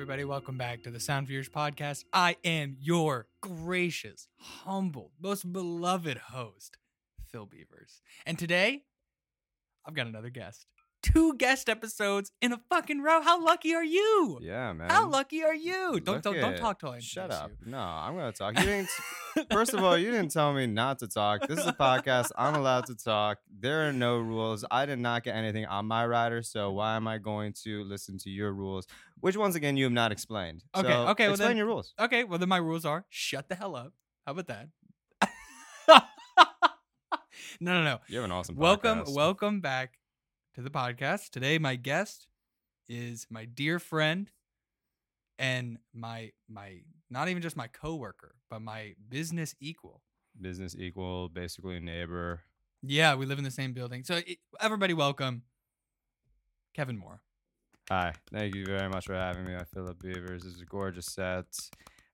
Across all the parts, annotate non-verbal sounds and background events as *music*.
everybody. Welcome back to the Sound Viewers Podcast. I am your gracious, humble, most beloved host, Phil Bevers. And today, I've got another guest. Two guest episodes in a fucking row. How lucky are you? Yeah, man. How lucky are you? Don't Look don't, don't talk till I Shut up. you. No, I'm gonna talk. You didn't. *laughs* First of all, you didn't tell me not to talk. This is a podcast. I'm allowed to talk. There are no rules. I did not get anything on my rider, so why am I going to listen to your rules? Which once again you have not explained. Okay, So okay, well Explain then- your rules. Okay, well then my rules are shut the hell up. How about that? no, no, no. You have an awesome. welcome welcome back to the podcast today my guest is my dear friend and my my not even just my coworker but my business equal Business equal, basically neighbor. yeah we live in the same building so it, everybody welcome kevin Mora Hi, thank you very much for having me. I'm Philip Bevers. This is a gorgeous set.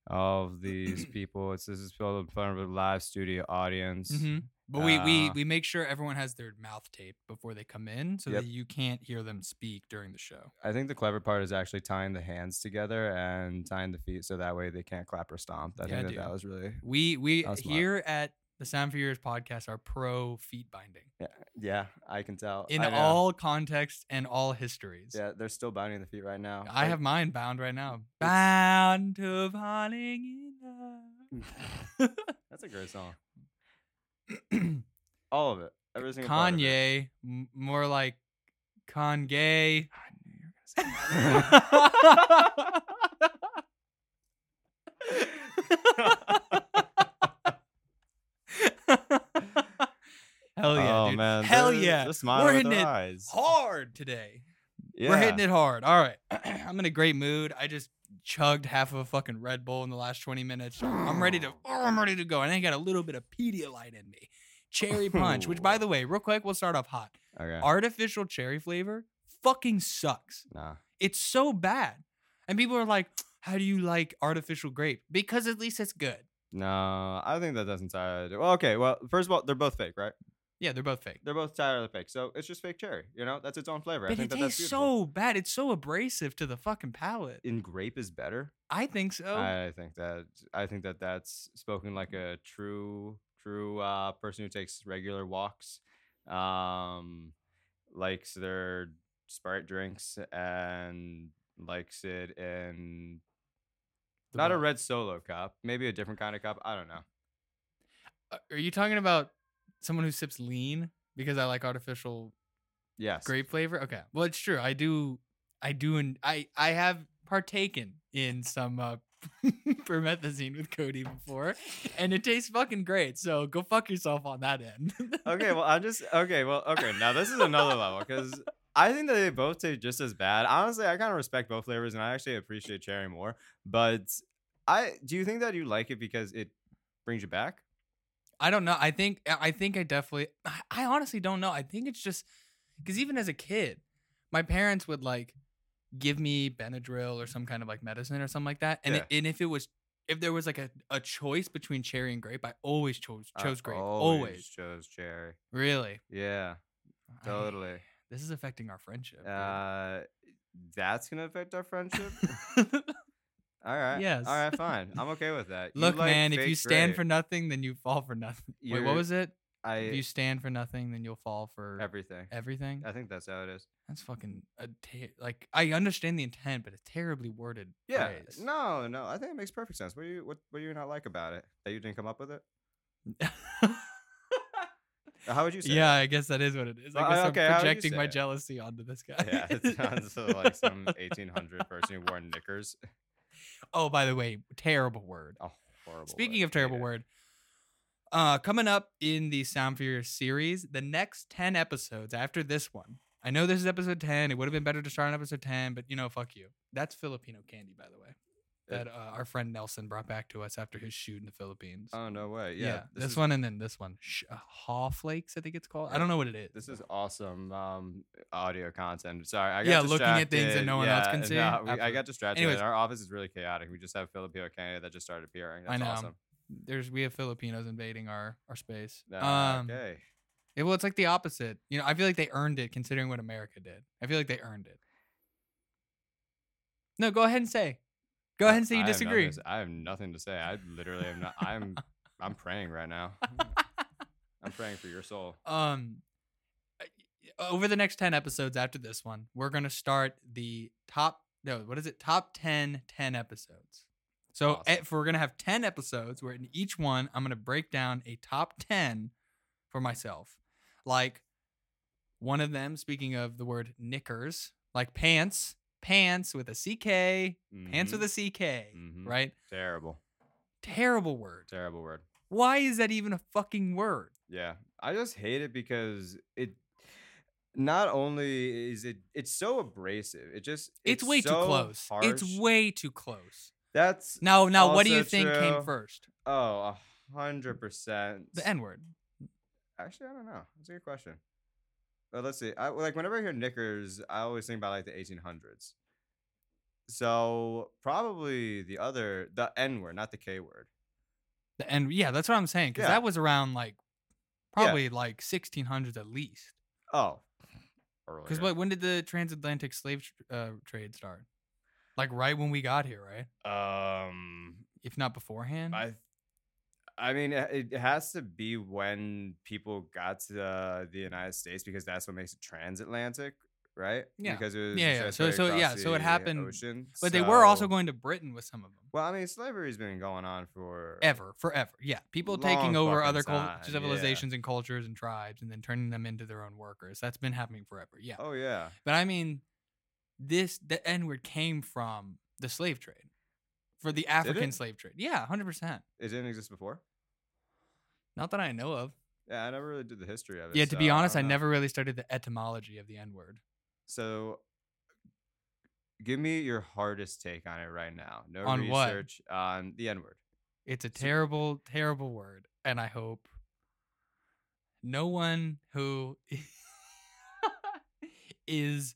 Of these *clears throat* people. It's this is filled in front of a live studio audience. hmm but we, we Uh, we make sure everyone has their mouth taped before they come in so Yep. that you can't hear them speak during the show I think the clever part is actually tying the hands together and tying the feet so that way they can't clap or stomp. I Yeah, think that, that was really we we That was smart. here at the sound for your ears podcast are pro feet binding yeah, yeah I can tell. in all contexts and all histories yeah, they're still binding the feet right now. I Like, have mine bound right now. Bound to falling in love. that's a great song. *clears throat* All of it, every single part of it. Kanye, m- more like Kanye. *laughs* Hell yeah, oh dude. man, Hell they're- yeah. they're smiling We're with hitting their it eyes. hard today. Yeah. We're hitting it hard. All right. *clears throat* I'm in a great mood. I just chugged half of a fucking Red Bull in the last 20 minutes. I'm ready to oh, I'm ready to go. And I got a little bit of Pedialyte in me. Cherry punch, which by *laughs* the way, real quick, we'll start off hot. Okay. Artificial cherry flavor fucking sucks. nah. It's so bad. And people are like, "How do you like artificial grape?" Because at least it's good. No, I think that doesn't do- Well, okay. Well, first of all, they're both fake, right? Yeah, they're both fake. They're both entirely fake. So it's just fake cherry. You know, that's its own flavor. I But think it that that's tastes beautiful. so bad. It's so abrasive to the fucking palate. In grape is better. I think so. I think that I think that that's spoken like a true true uh, person who takes regular walks, um, likes their Sprite drinks and likes it in not a red solo cup, maybe a different kind of cup. I don't know. Are you talking about someone who sips lean because I like artificial Yes, grape flavor? Okay. Well, it's true. I do. I do. And I I have partaken in some uh, *laughs* promethazine with codeine before, and it tastes fucking great. So go fuck yourself on that end. *laughs* okay, well, I'm just okay. Well, okay. Now this is another level because I think that they both taste just as bad. Honestly, I kind of respect both flavors, and I actually appreciate cherry more. But I do you think that you like it because it brings you back? I don't know. I think I think I definitely. I- I honestly don't know. I think it's just because even as a kid, my parents would like give me Benadryl or some kind of like medicine or something like that, and it, and if it was if there was like a, a choice between cherry and grape, I always chose I chose grape. Always, Always, chose cherry. really. Yeah, I- totally. this is affecting our friendship. Uh, that's gonna affect our friendship. *laughs* *laughs* All right. Yes. All right. *laughs* Fine. I'm okay with that. You Look, like man, if you stand for nothing, then you fall for nothing. *laughs* Wait, what was it? I If you stand for nothing, then you'll fall for everything. everything. I think that's how it is. That's fucking a ter- like I understand the intent, but a terribly worded Yeah. phrase. No, no. I think it makes perfect sense. What do you what what do you not like about it? That you didn't come up with it? Uh, *laughs* How would you say? yeah, it? I guess that is what it is. I guess I- okay, I'm projecting my it? jealousy onto this guy. Yeah. It sounds like some 1800 person who wore knickers. Oh, by the way, terrible word. A horrible. Speaking word. of terrible word, uh, coming up in the Sound Fear series, the next ten episodes after this one. I know this is episode ten. It would have been better to start on episode ten, but you know, fuck you. That's Filipino candy, by the way. That uh, our friend Nelson brought back to us after his shoot in the Philippines. Oh no way. yeah, Yeah. this, is- one and then this one. Sh- uh, Haw flakes, I think it's called. I don't know what it is. This is awesome um, audio content. Sorry, I got Yeah, looking at things that no one else can see. no, we- I got distracted. Anyways. Our office is really chaotic. We just have Filipino candy that just started appearing. That's I know. awesome. There's we have Filipinos invading our our space. Ah, um, okay. Yeah, well, it's like the opposite. You know, I feel like they earned it considering what America did. I feel like they earned it. No, go ahead and say. Go ahead and say you I have disagree. to I have nothing to say. I literally am not. I'm I'm praying right now. *laughs* I'm praying for your soul. um uh, uh, over the next 10 episodes after this one we're going to start the top no what is it top 10 10 episodes so eh, Awesome. if we're going to have 10 episodes where in each one i'm going to break down a top 10 for myself like one of them speaking of the word knickers like pants pants with a ck pants with a ck Mhm. right Terrible, terrible word terrible word. why is that even a fucking word Yeah, I just hate it because it. Not only is it, it's so abrasive. It just it's, way too so close it's way too close That's Now, now, what do you think came first? oh a hundred percent. The N word. Actually, I don't know. That's a good question. But let's see. I like whenever I hear knickers, I always think about like the 1800s. So probably the other, the N word, not the K word. The N. Yeah, that's what I'm saying. Because Yeah. that was around like Yeah. probably like 1600s at least. Oh, Because what? When did the transatlantic slave tr- uh, trade start? Like right when we got here, right? Um, If not beforehand. I, I mean, it has to be when people got to the, the United States because that's what makes it transatlantic, right? Yeah. Because it was Yeah, yeah. So- so, yeah, so it happened- Ocean. but they were also going to Britain with some of them. Well, I mean, slavery's been going on for Ever, forever. Yeah, people taking over other cul- time, yeah. civilizations and cultures and tribes, and then turning them into their own workers. That's been happening forever. Yeah. Oh yeah. But I mean, this the N word came from the slave trade, for the African slave trade. Yeah, hundred percent. It didn't exist before. Not that I know of. Yeah, I never really did the history of it. Yeah, to so be honest, I don't never really studied the etymology of the N word. So, give me your hardest take on it right now. No On what? research on the N word. It's a terrible, terrible word, and I hope no one who *laughs* is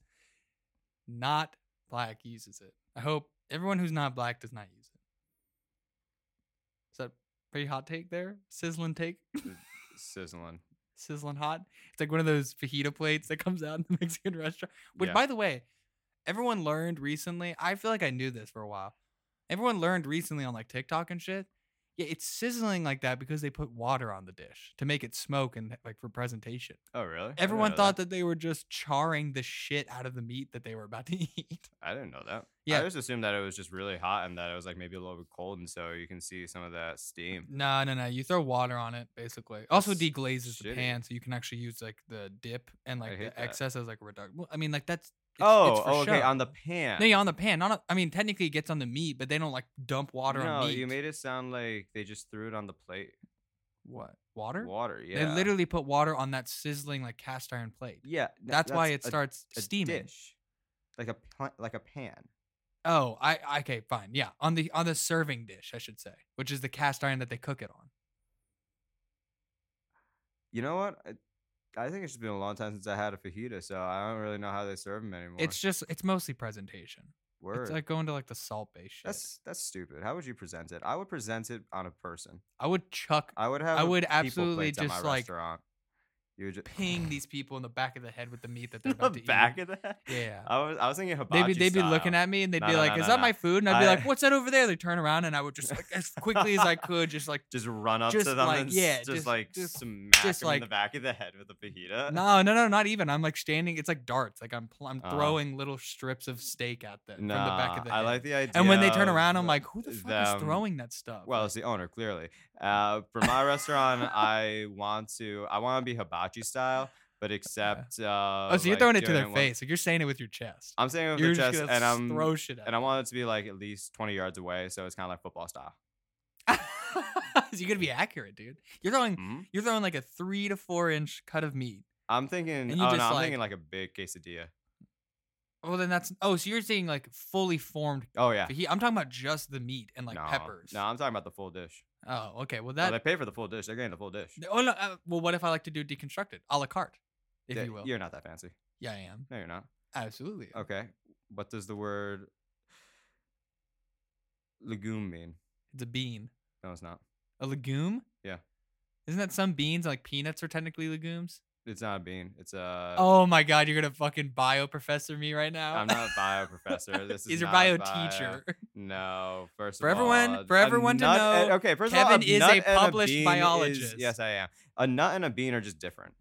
not black uses it. I hope everyone who's not black does not use it. Is that pretty hot take there? Sizzling take? *laughs* Sizzling. Sizzling hot? It's like one of those fajita plates that comes out in the *laughs* Mexican restaurant. Which, Yeah. by the way, everyone learned recently. I feel like I knew this for a while. Everyone learned recently on like TikTok and shit. Yeah, it's sizzling like that because they put water on the dish to make it smoke and like for presentation. Oh really? Everyone thought that. they were just charring the shit out of the meat that they were about to *laughs* eat. I didn't know that. Yeah. I just assumed that it was just really hot and that it was like maybe a little bit cold, and so you can see some of that steam. No, no, no. You throw water on it, basically. Also That's deglazes the pan, so you can actually use like the dip and like the that. excess as like a reduction. Well, I mean, like that's oh, it's for oh, okay, show. on the pan. No, yeah, on the pan. Not. On, I mean, technically, it gets on the meat, but they don't like dump water no, on meat. you made it sound like they just threw it on the plate. what water? Water, yeah. They literally put water on that sizzling like cast iron plate. Yeah, th- That's, why it a- starts a steaming. dish, like a like a pan. Oh, I okay, fine. Yeah, on the on the serving dish, I should say, which is the cast iron that they cook it on. You know what? I, think it's just been a long time since I had a fajita, so I don't really know how they serve them anymore. It's just it's mostly presentation. Word. It's like going to like the salt base shit. that's that's stupid. How would you present it? I would present it on a person. I would chuck I would have. I would absolutely plates at my just, like, restaurant. You would just ping *laughs* these people in the back of the head with the meat that they're the about to back eat. of that. Yeah. I was I was thinking They'd be, they'd be looking at me and they'd No, be no, like, no, "Is no, that no. my food?" And I'd be I- like, *laughs* "What's that over there?" They turn around and I would just like as *laughs* quickly as I could, just like, just run up just to them like- and s- yeah, just, just- like just- smack just them in like- the back of the head with a fajita. no, no, no, not even. I'm like standing. It's like darts. Like I'm, pl- I'm Uh-huh. throwing little strips of steak at them from the back of the I head. like the idea. and when they turn around, I'm like, "Who the fuck is them- throwing that stuff?" Well, Like, it's the owner, clearly. Uh, for my restaurant, *laughs* I want to, I want to be hibachi style, but except. Uh, oh, so you're like, throwing it to their face. Like you're saying it with your chest. I'm saying it with just chest, and I'm throw shit at and I want it to be like at least 20 yards away, so it's kind of like football style. *laughs* so you're gonna be accurate, dude. You're throwing. Mhm. You're throwing like a three to four inch cut of meat. I'm thinking. Oh no, I'm like- thinking like a big quesadilla. Well, then that's. Oh, so you're saying like fully formed. Oh yeah. faji- I'm talking about just the meat and like no, peppers. No, I'm talking about the full dish. Oh, okay. Well, Well, that. they pay for the full dish. They're getting the full dish. oh no. Uh, well, what if I like to do deconstructed, a la carte, if They- you will? You're not that fancy. Yeah, I am. No, you're not. Absolutely. Okay. What does the word legume mean? It's a bean. No, it's not. A legume. Yeah. Isn't that some beans like peanuts are technically legumes? It's not a bean. It's a. oh my god, you're gonna fucking bio professor me right now. I'm not a bio professor. This *laughs* is He's your bio bio. *laughs* teacher. No, first For of everyone- all, for a everyone to and- know, okay, first Kevin of all, Kevin is a and published is- biologist. yes, I am. A nut and a bean are just different.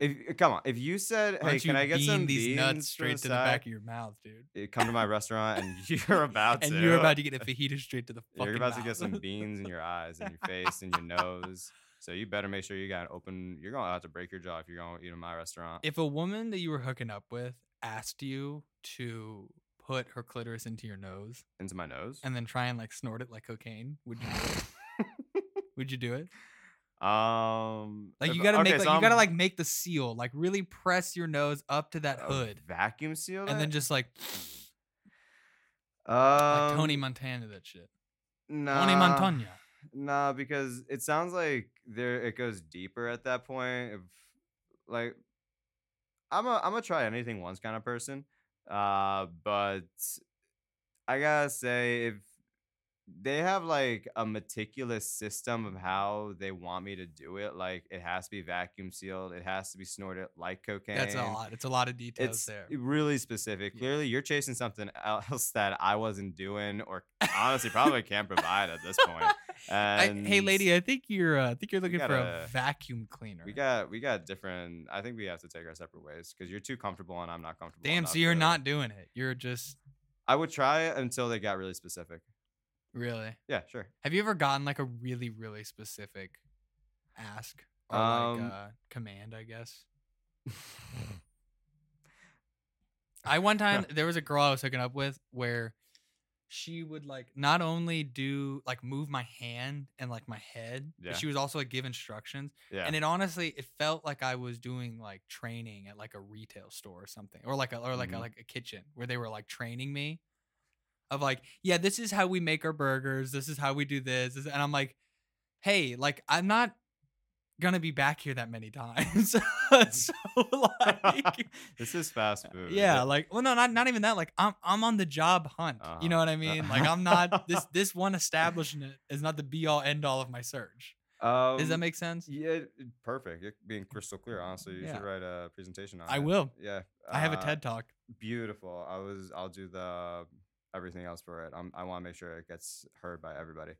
If come on, if you said, "Hey, can I get some these beans nuts straight to the the back of your mouth, dude? Eh, Come to my restaurant and *laughs* you're about and to. you're about to get a fajita straight to the fucking You're about to get some beans in your eyes and your face and your nose. So you better make sure you got open. You're gonna have to break your jaw if you're going to eat in my restaurant. if a woman that you were hooking up with asked you to put her clitoris into your nose Into my nose. and then try and like snort it like cocaine, would you do it? *laughs* would you do it? um, Like you gotta okay, make like so you gotta like make the seal, like really press your nose up to that hood, vacuum seal, and then just like um, like Tony Montana that shit. Nah, Tony Montana. Nah, because it sounds like there it goes deeper at that point. If like, I'm a I'm gonna try anything once kind of person. Uh, but I gotta say if they have like a meticulous system of how they want me to do it, like it has to be vacuum sealed, it has to be snorted like cocaine. That's a lot. It's a lot of details It's there. really specific. Yeah. Clearly, you're chasing something else that I wasn't doing, or honestly, probably can't provide at this point. *laughs* I, hey, lady, I think you're. Uh, I think you're looking for a vacuum cleaner. we got we got different. I think we have to take our separate ways because you're too comfortable and I'm not comfortable. Damn, so you're not doing it. You're just I would try it until they got really specific. Really. Yeah, sure. Have you ever gotten like a really, really specific ask or Um, like uh, command? I guess. *laughs* I one time there was a girl I was hooking up with where she would like not only do like move my hand and like my head, Yeah. but she was also like give instructions. Yeah. And it honestly it felt like I was doing like training at like a retail store or something. Or like a or like a Mhm. like a kitchen where they were like training me of like, yeah, this is how we make our burgers, this is how we do this. this- And I'm like, hey, like I'm not gonna be back here that many times. *laughs* so *laughs* like this is fast food. yeah, like well, no, not not even that. Like I'm I'm on the job hunt. You Uh-huh. know what I mean? Like I'm not this this one *laughs* establishment is not the be all end all of my search. Um, Does that make sense? Yeah, perfect. You're being crystal clear. Honestly, you Yeah. should write a presentation on I it. I will. Yeah, I have a uh, TED talk. Beautiful. I was. I'll do the everything else for it. I'm, I want to make sure it gets heard by everybody.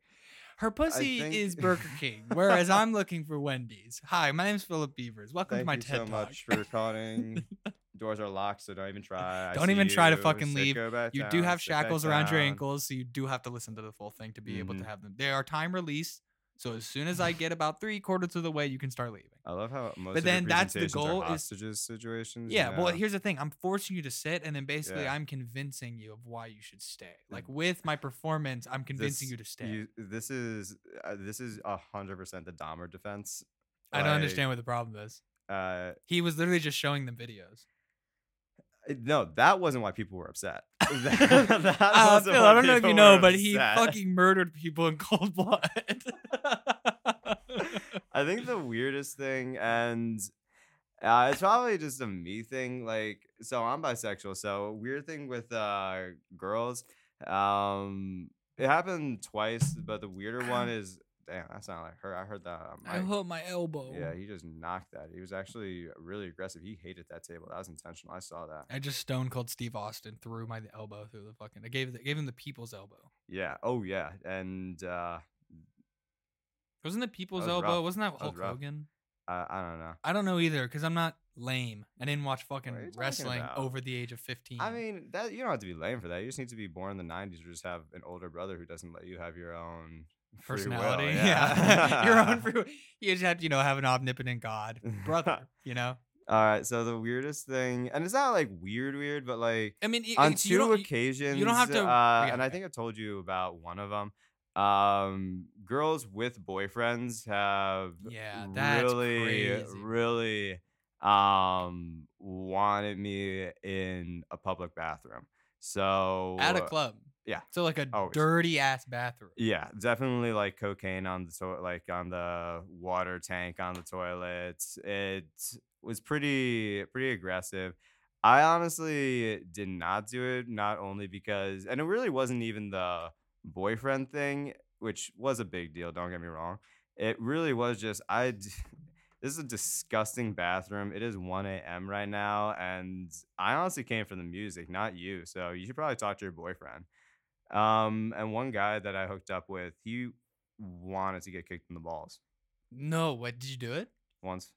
Her pussy think- is Burger *laughs* King, whereas I'm looking for Wendy's. Hi, my name's Philip Bevers. Welcome Thank to my you TED so talk. much for calling. *laughs* Doors are locked, so don't even try. I Don't even try to fucking leave. you do have shackles around your ankles, so you do have to listen to the full thing to be able to Mhm. have them. They are time release, so as soon as I *sighs* get about three quarters of the way, you can start leaving. I love how most. But of then that's the goal is- hostages situations. Yeah, well, here's the thing. I'm forcing you to sit, and then basically Yeah. I'm convincing you of why you should stay. Like with my performance, I'm convincing This- you to stay. You, this is uh, this is a hundred percent the Dahmer defense. I don't Like, understand what the problem is. Uh, He was literally just showing them videos. It- no, that wasn't why people were upset. *laughs* that, *laughs* that Uh, Phil, I don't know if you know, but he fucking murdered people in cold blood. *laughs* I think the weirdest thing, and uh, it's probably just a me thing. Like, so I'm bisexual. So weird thing with uh, girls. Um, it happened twice, but the weirder one *clears throat* is damn. That's not like her. I heard that. on I mic. hurt my elbow. Yeah, he just knocked that. He was actually really aggressive. He hated that table. That was intentional. I saw that. I just stone cold Steve Austin threw my elbow through the fucking. I gave gave him the people's elbow. Yeah. Oh yeah. And uh, Wasn't it people's was elbow? rough. Wasn't that That was Hulk rough. Hogan? I, I don't know. I don't know either because I'm not lame. I didn't watch fucking are you talking wrestling over the age of 15. I mean, that you don't have to be lame for that. You just need to be born in the '90s or just have an older brother who doesn't let you have your own free will, personality. *laughs* Yeah, *laughs* your own. Free, will. you just have to, you know, have an omnipotent God *laughs* brother. You know. All right. So the weirdest thing, and it's not like weird, weird, but like I mean, y- on it's- you two don't- have to- Uh, yeah, and I think I told you about one of them. Um, girls with boyfriends have Yeah, that's really, crazy. really um wanted me in a public bathroom. So at a club. Yeah. So like a Always. dirty ass bathroom. Yeah, definitely like cocaine on the to- like on the water tank on the toilet. It was pretty pretty aggressive. I honestly did not do it not only because and it really wasn't even the boyfriend thing, which was a big deal, don't get me wrong. It really was just I. *laughs* This is a disgusting bathroom. It is 1 a.m. right now, and I honestly came for the music, not you. So you should probably talk to your boyfriend. Um, and one guy that I hooked up with, he wanted to get kicked in the balls No, what did you do it? once.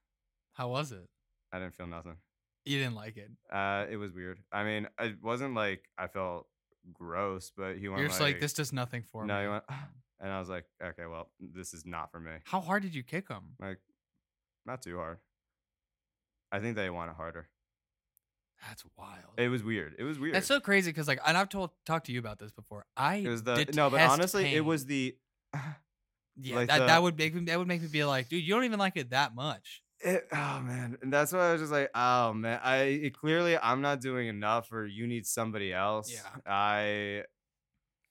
How was it? I didn't feel nothing. You didn't like it. Uh, it was weird. I mean, it wasn't like I felt gross, but he went You're just like, this does nothing for me. no, me. he went, *sighs* and I was like, okay, well, this is not for me. How hard did you kick him? Like, not too hard. I think they want it harder. That's wild. It was weird. It was weird. That's so crazy because like, and I've told talked to you about this before. I it was the no, but honestly, it was the. yeah. like that, the- that would make me that would make me be like, dude, you don't even like it that much. It, oh man, and that's why I was just like, oh man, I it, clearly I'm not doing enough, or you need somebody else. Yeah. I,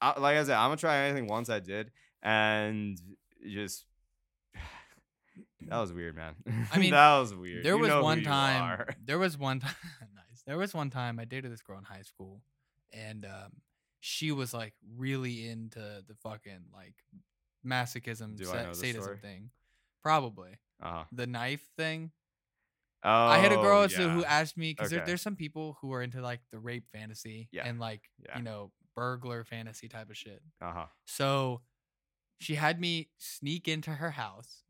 I, like I said, I'm gonna try anything once I did, and just *sighs* that was weird, man. I mean, *laughs* that was weird. There You was one time. There was one *laughs* time. There was one time I dated this girl in high school, and um, she was like really into the fucking like masochism, Do sa- sadism story? thing. Probably Uh-huh. the knife thing. Oh, I had a girl so who asked me because there, there's some people who are into like the rape fantasy Yeah. and like Yeah. you know burglar fantasy type of shit. Uh-huh. So she had me sneak into her house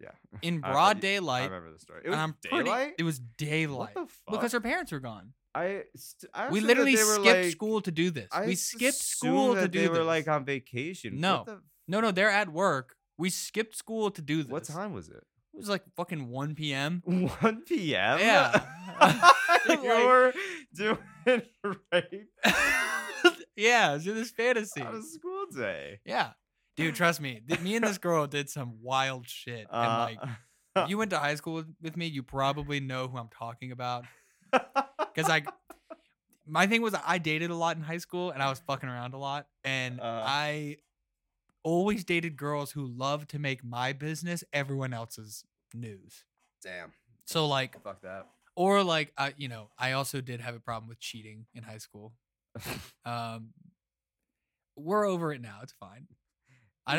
Yeah. *laughs* in broad I daylight. I remember the story. It and was I'm pretty- daylight. it was daylight what the fuck? because her parents were gone. I, st- I We literally they skipped like- school to do this. I we skipped school to do they this. were like on vacation. No. The, no, no, they're at work. We skipped school to do this. what time was it? It was like fucking 1 p.m. *laughs* 1 p.m. Yeah. *laughs* you Like- were doing rape yeah, so this fantasy. on a school day. Yeah. Dude, trust me. th- me and this *laughs* girl did some wild shit. and Uh, like, if you went to high school with- with me, you probably know who I'm talking about. *laughs* Because like, my thing was I dated a lot in high school and I was fucking around a lot, and Uh. I always dated girls who loved to make my business everyone else's news. Damn. So like, Fuck that. or like, I you know, I also did have a problem with cheating in high school. *laughs* Um, we're over it now. It's fine.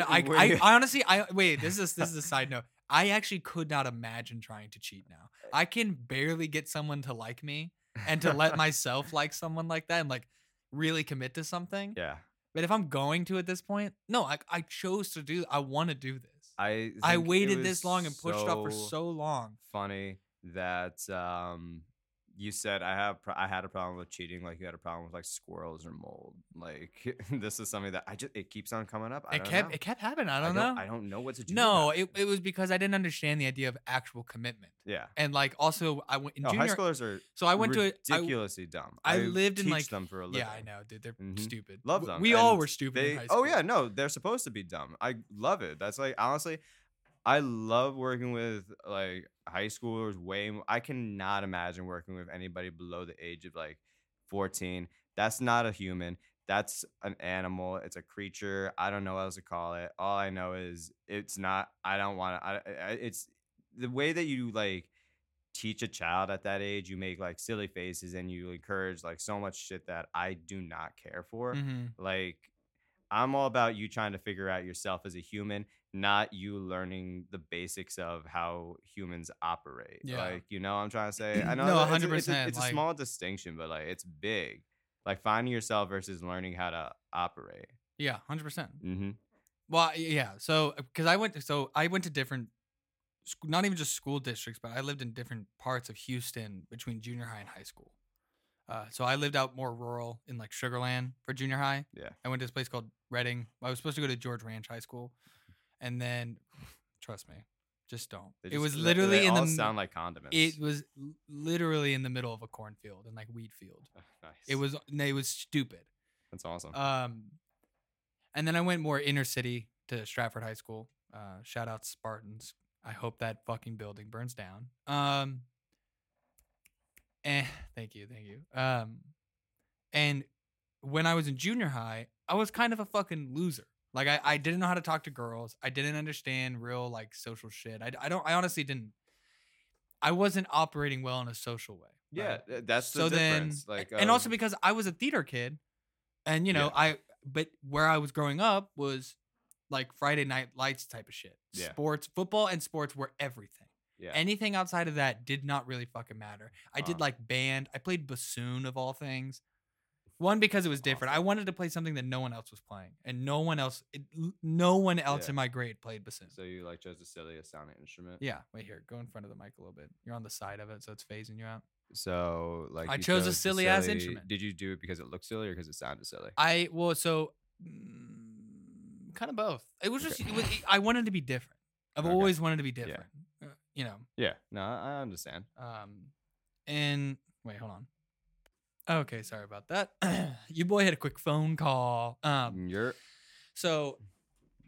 I, *laughs* I, I, I *laughs* honestly, I wait. This is this is a side note. I actually could not imagine trying to cheat now. I can barely get someone to like me and to let *laughs* myself like someone like that and like really commit to something. yeah. But if I'm going to at this point, no, I, I chose to do. I want to do this. I I waited this long and pushed it off for so long. funny that um you said I have I had a problem with cheating like you had a problem with like squirrels or mold *laughs* like this is something that I just it keeps on coming up I It don't kept know. it kept happening. I don't, know. I don't know what to do no, it, it was because I didn't understand the idea of actual commitment. yeah And like also I went in high junior schoolers are so I went to a- I- ridiculously dumb I lived in, like- them for a living Yeah, I know, dude. They're Mhm. stupid. love them We all were stupid they in high oh yeah no they're supposed to be dumb I love it that's like honestly I love working with like high schoolers way more. I cannot imagine working with anybody below the age of like 14. That's not a human. That's an animal. It's a creature. I don't know what else to call it. All I know is it's not I don't want to it's the way that you like teach a child at that age, you make like silly faces and you encourage like so much shit that I do not care for. Mhm. Like, I'm all about you trying to figure out yourself as a human, not you learning the basics of how humans operate. Yeah. Like, you know what I'm trying to say? I *clears throat* know No, that it's, a- it's, a, 100%, it's a like- small distinction, but like it's big. Like finding yourself versus learning how to operate. Yeah, hundred percent. Mm-hmm. Well, yeah. So because I went, to, so I went to different, not even just school districts, but I lived in different parts of Houston between junior high and high school. Uh, so I lived out more rural in like Sugar Land for junior high. Yeah. I went to this place called Reading. I was supposed to go to George Ranch High School, and then, trust me, just don't. it was literally they in the. all m- sound like condiments. It was literally in the middle of a cornfield and like wheat field. nice. It was it was stupid. That's awesome. Um, and then I went more inner city to Stratford High School. Uh, shout out Spartans. I hope that fucking building burns down. Um, eh, thank you, thank you. Um, and when I was in junior high, I was kind of a fucking loser. Like I, I didn't know how to talk to girls. I didn't understand real like social shit. I, I don't. I honestly didn't. I wasn't operating well in a social way. yeah, right? th- that's the so then difference. like, and also because I was a theater kid, and you know Yeah. I but where I was growing up was like Friday night lights type of shit. Yeah. Sports, football, and sports were everything. Yeah. Anything outside of that did not really fucking matter. I did Uh. like band. I played bassoon of all things. One because it was different. I wanted to play something that no one else was playing, and no one else, it, no one else Yeah. in my grade played bassoon. so you like chose the silliest sounding instrument. Yeah, wait here. Go in front of the mic a little bit. You're on the side of it, so it's phasing you out. So like I you chose a the silly-ass instrument. Did you do it because it looked silly or because it sounded silly? I well, so mm, kind of both. It was just Okay. it was, I wanted to be different. I've Okay. always wanted to be different. Uh, you know. Yeah. No, I I understand. Um, and wait, hold on. Okay, sorry about that. *clears throat* you boy had a quick phone call. Um, You're so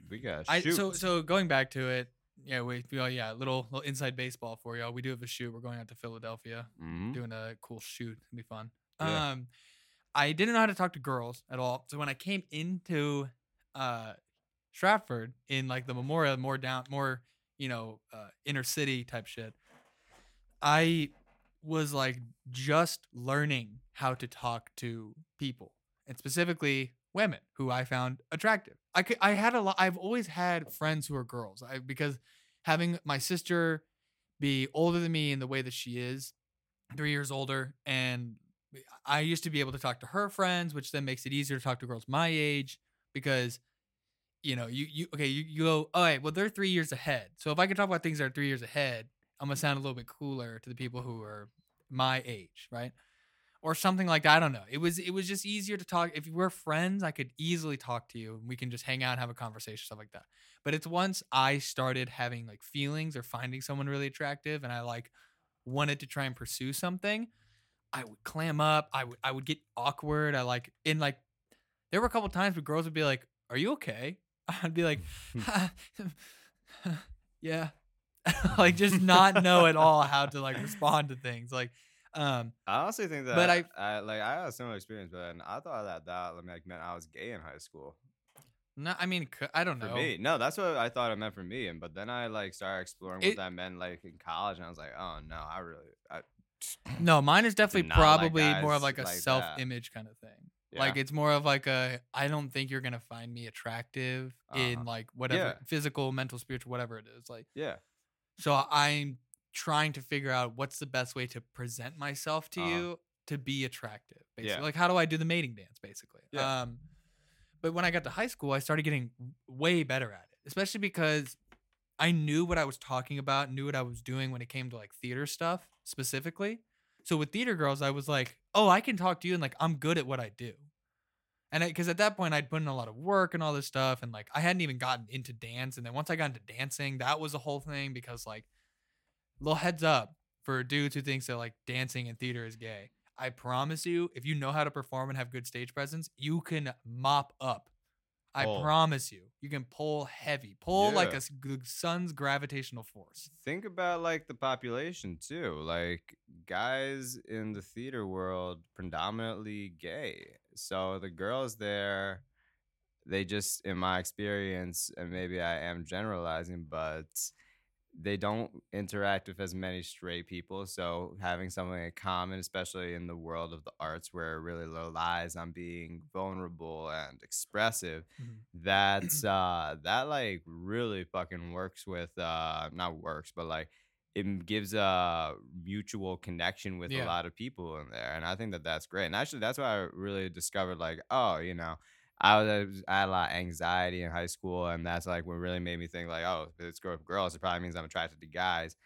we got I shoot. so so going back to it. Yeah, we yeah, little little inside baseball for y'all. We do have a shoot. We're going out to Philadelphia. Mhm. doing a cool shoot. It'll be fun. Yeah. Um, I didn't know how to talk to girls at all. So when I came into uh Stratford in like the Memorial, more down, more you know, uh, inner city type shit, I was like just learning how to talk to people and specifically women who I found attractive. I could, I had a lot. I've always had friends who are girls. I because having my sister be older than me in the way that she is, three years older, and I used to be able to talk to her friends, which then makes it easier to talk to girls my age because you know you you okay you, you go all right well they're three years ahead so if I can talk about things that are three years ahead I'm gonna sound a little bit cooler to the people who are my age right or something like that I don't know it was it was just easier to talk if we're friends I could easily talk to you and we can just hang out and have a conversation stuff like that but it's once I started having like feelings or finding someone really attractive and I like wanted to try and pursue something I would clam up. I would I would get awkward. I like in like there were a couple times where girls would be like, "Are you okay?" *laughs* I'd be like, *laughs* *laughs* "Yeah," *laughs* like just not know at all how to like respond to things. Like, um, I honestly think that But I- I like I had a similar experience, but I thought that that like meant I was gay in high school. no, I mean, I don't For know. me, no, that's what I thought it meant for me. And but then I like started exploring what It- that meant like in college, and I was like, oh no, I really, I, No, mine is *clears throat* definitely not like probably more of like a like that. self-image kind of thing. Like it's more of like a I don't think you're gonna find me attractive in Uh-huh. like whatever Yeah. physical, mental, spiritual, whatever it is. Like yeah, So I'm trying to figure out what's the best way to present myself to Uh-huh. you to be attractive. Basically, Yeah. like how do I do the mating dance? Basically. Yeah. Um, but when I got to high school, I started getting way better at it, especially because I knew what I was talking about, knew what I was doing when it came to like theater stuff specifically. So with theater girls, I was like, oh, I can talk to you, and like I'm good at what I do. And because at that point I'd put in a lot of work and all this stuff, and like I hadn't even gotten into dance. And then once I got into dancing, that was a whole thing because like, little heads up for dudes who thinks that like dancing and theater is gay. I promise you, if you know how to perform and have good stage presence, you can mop up. I Pull. promise you, you can pull heavy, pull like a Yeah. s- g- sun's gravitational force. think about like the population too. Like guys in the theater world predominantly gay. So the girls there they just in my experience and maybe I am generalizing but they don't interact with as many straight people so having something in common especially in the world of the arts where it really relies on being vulnerable and expressive Mhm. that's uh that like really fucking works with uh not works but like it gives a mutual connection with Yeah. a lot of people in there and i think that that's great and actually that's why i really discovered like oh you know I was I had a lot of anxiety in high school, and that's like what really made me think like, oh, if it's girl girls, it probably means I'm attracted to guys.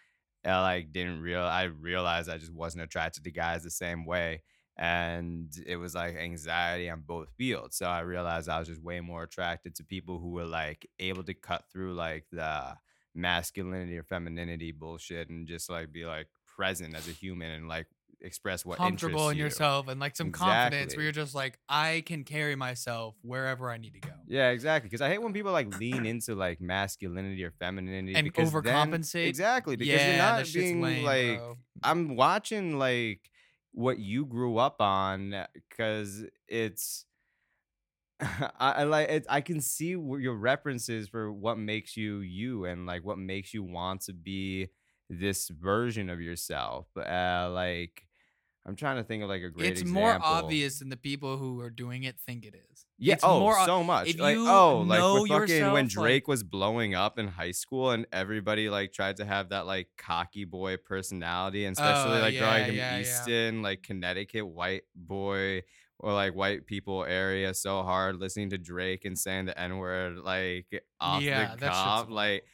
And I like didn't real I realized I just wasn't attracted to guys the same way, and it was like anxiety on both fields. So I realized I was just way more attracted to people who were like able to cut through like the masculinity or femininity bullshit and just like be like present as a human and like express what Comfortable in you. yourself and like some confidence where you're just like, I can carry myself wherever I need to go. Yeah, exactly. Because I hate when people like lean into like masculinity or femininity And because then- overcompensate? exactly, because yeah, you're not being lame, like. bro. I'm watching like what you grew up on because it's. *laughs* I, I like it. I can see your references for what makes you you and like what makes you want to be this version of yourself. But Uh, like I'm trying to think of like a great. it's more obvious than the people who are doing it think it is. Yeah. It's oh, more, so much. if like you oh, like fucking when yourself, like- Drake was blowing up in high school, and everybody like tried to have that like cocky boy personality, and especially Oh, like yeah, growing up yeah, in yeah. Easton, like Connecticut, white boy or like white people area so hard, listening to Drake and saying the n word like off Yeah, the shit's like.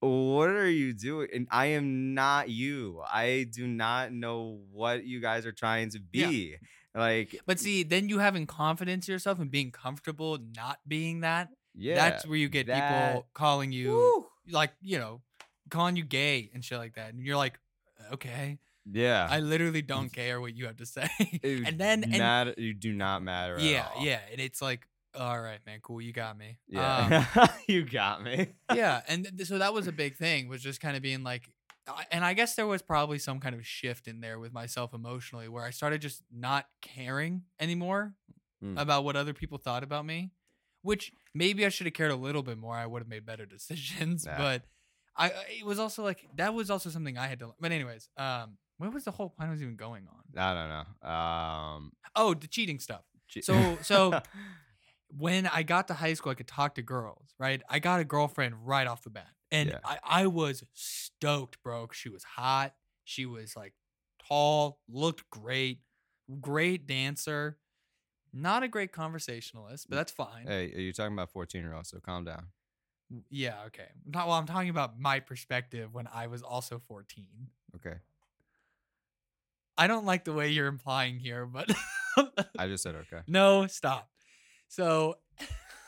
What are you doing? And I am not you. I do not know what you guys are trying to Yeah. be. Like, But see, then you having confidence in yourself and being comfortable not being that. yeah, that's where you get that- people calling you Woo. like you know calling you gay and shit like that, and you're like, okay, Yeah. I literally don't care what you have to say. *laughs* And then and matter, you do not matter. at yeah, all. yeah, and it's like, all right, man, cool, you got me. Um, yeah. *laughs* you got me. yeah, and th- so that was a big thing was just kind of being like, and I guess there was probably some kind of shift in there with myself emotionally where I started just not caring anymore Mm. about what other people thought about me, which maybe I should have cared a little bit more. I would have made better *laughs* decisions, Nah. but I I- it was also like that was also something I had to. But anyways, um, where was the whole point I was even going on? I don't know. Um. Oh, the cheating stuff. che- So so *laughs* when I got to high school, I could talk to girls, right? I got a girlfriend right off the bat. And Yeah. I, I was stoked, bro. 'cause She was hot. She was like tall, looked great, great dancer. Not a great conversationalist, but that's fine. hey, you're you talking about fourteen year olds? So calm down. Yeah, okay. Not well, I'm talking about my perspective when I was also 14. Okay. I don't like the way you're implying here, but I just said okay. *laughs* No, stop. So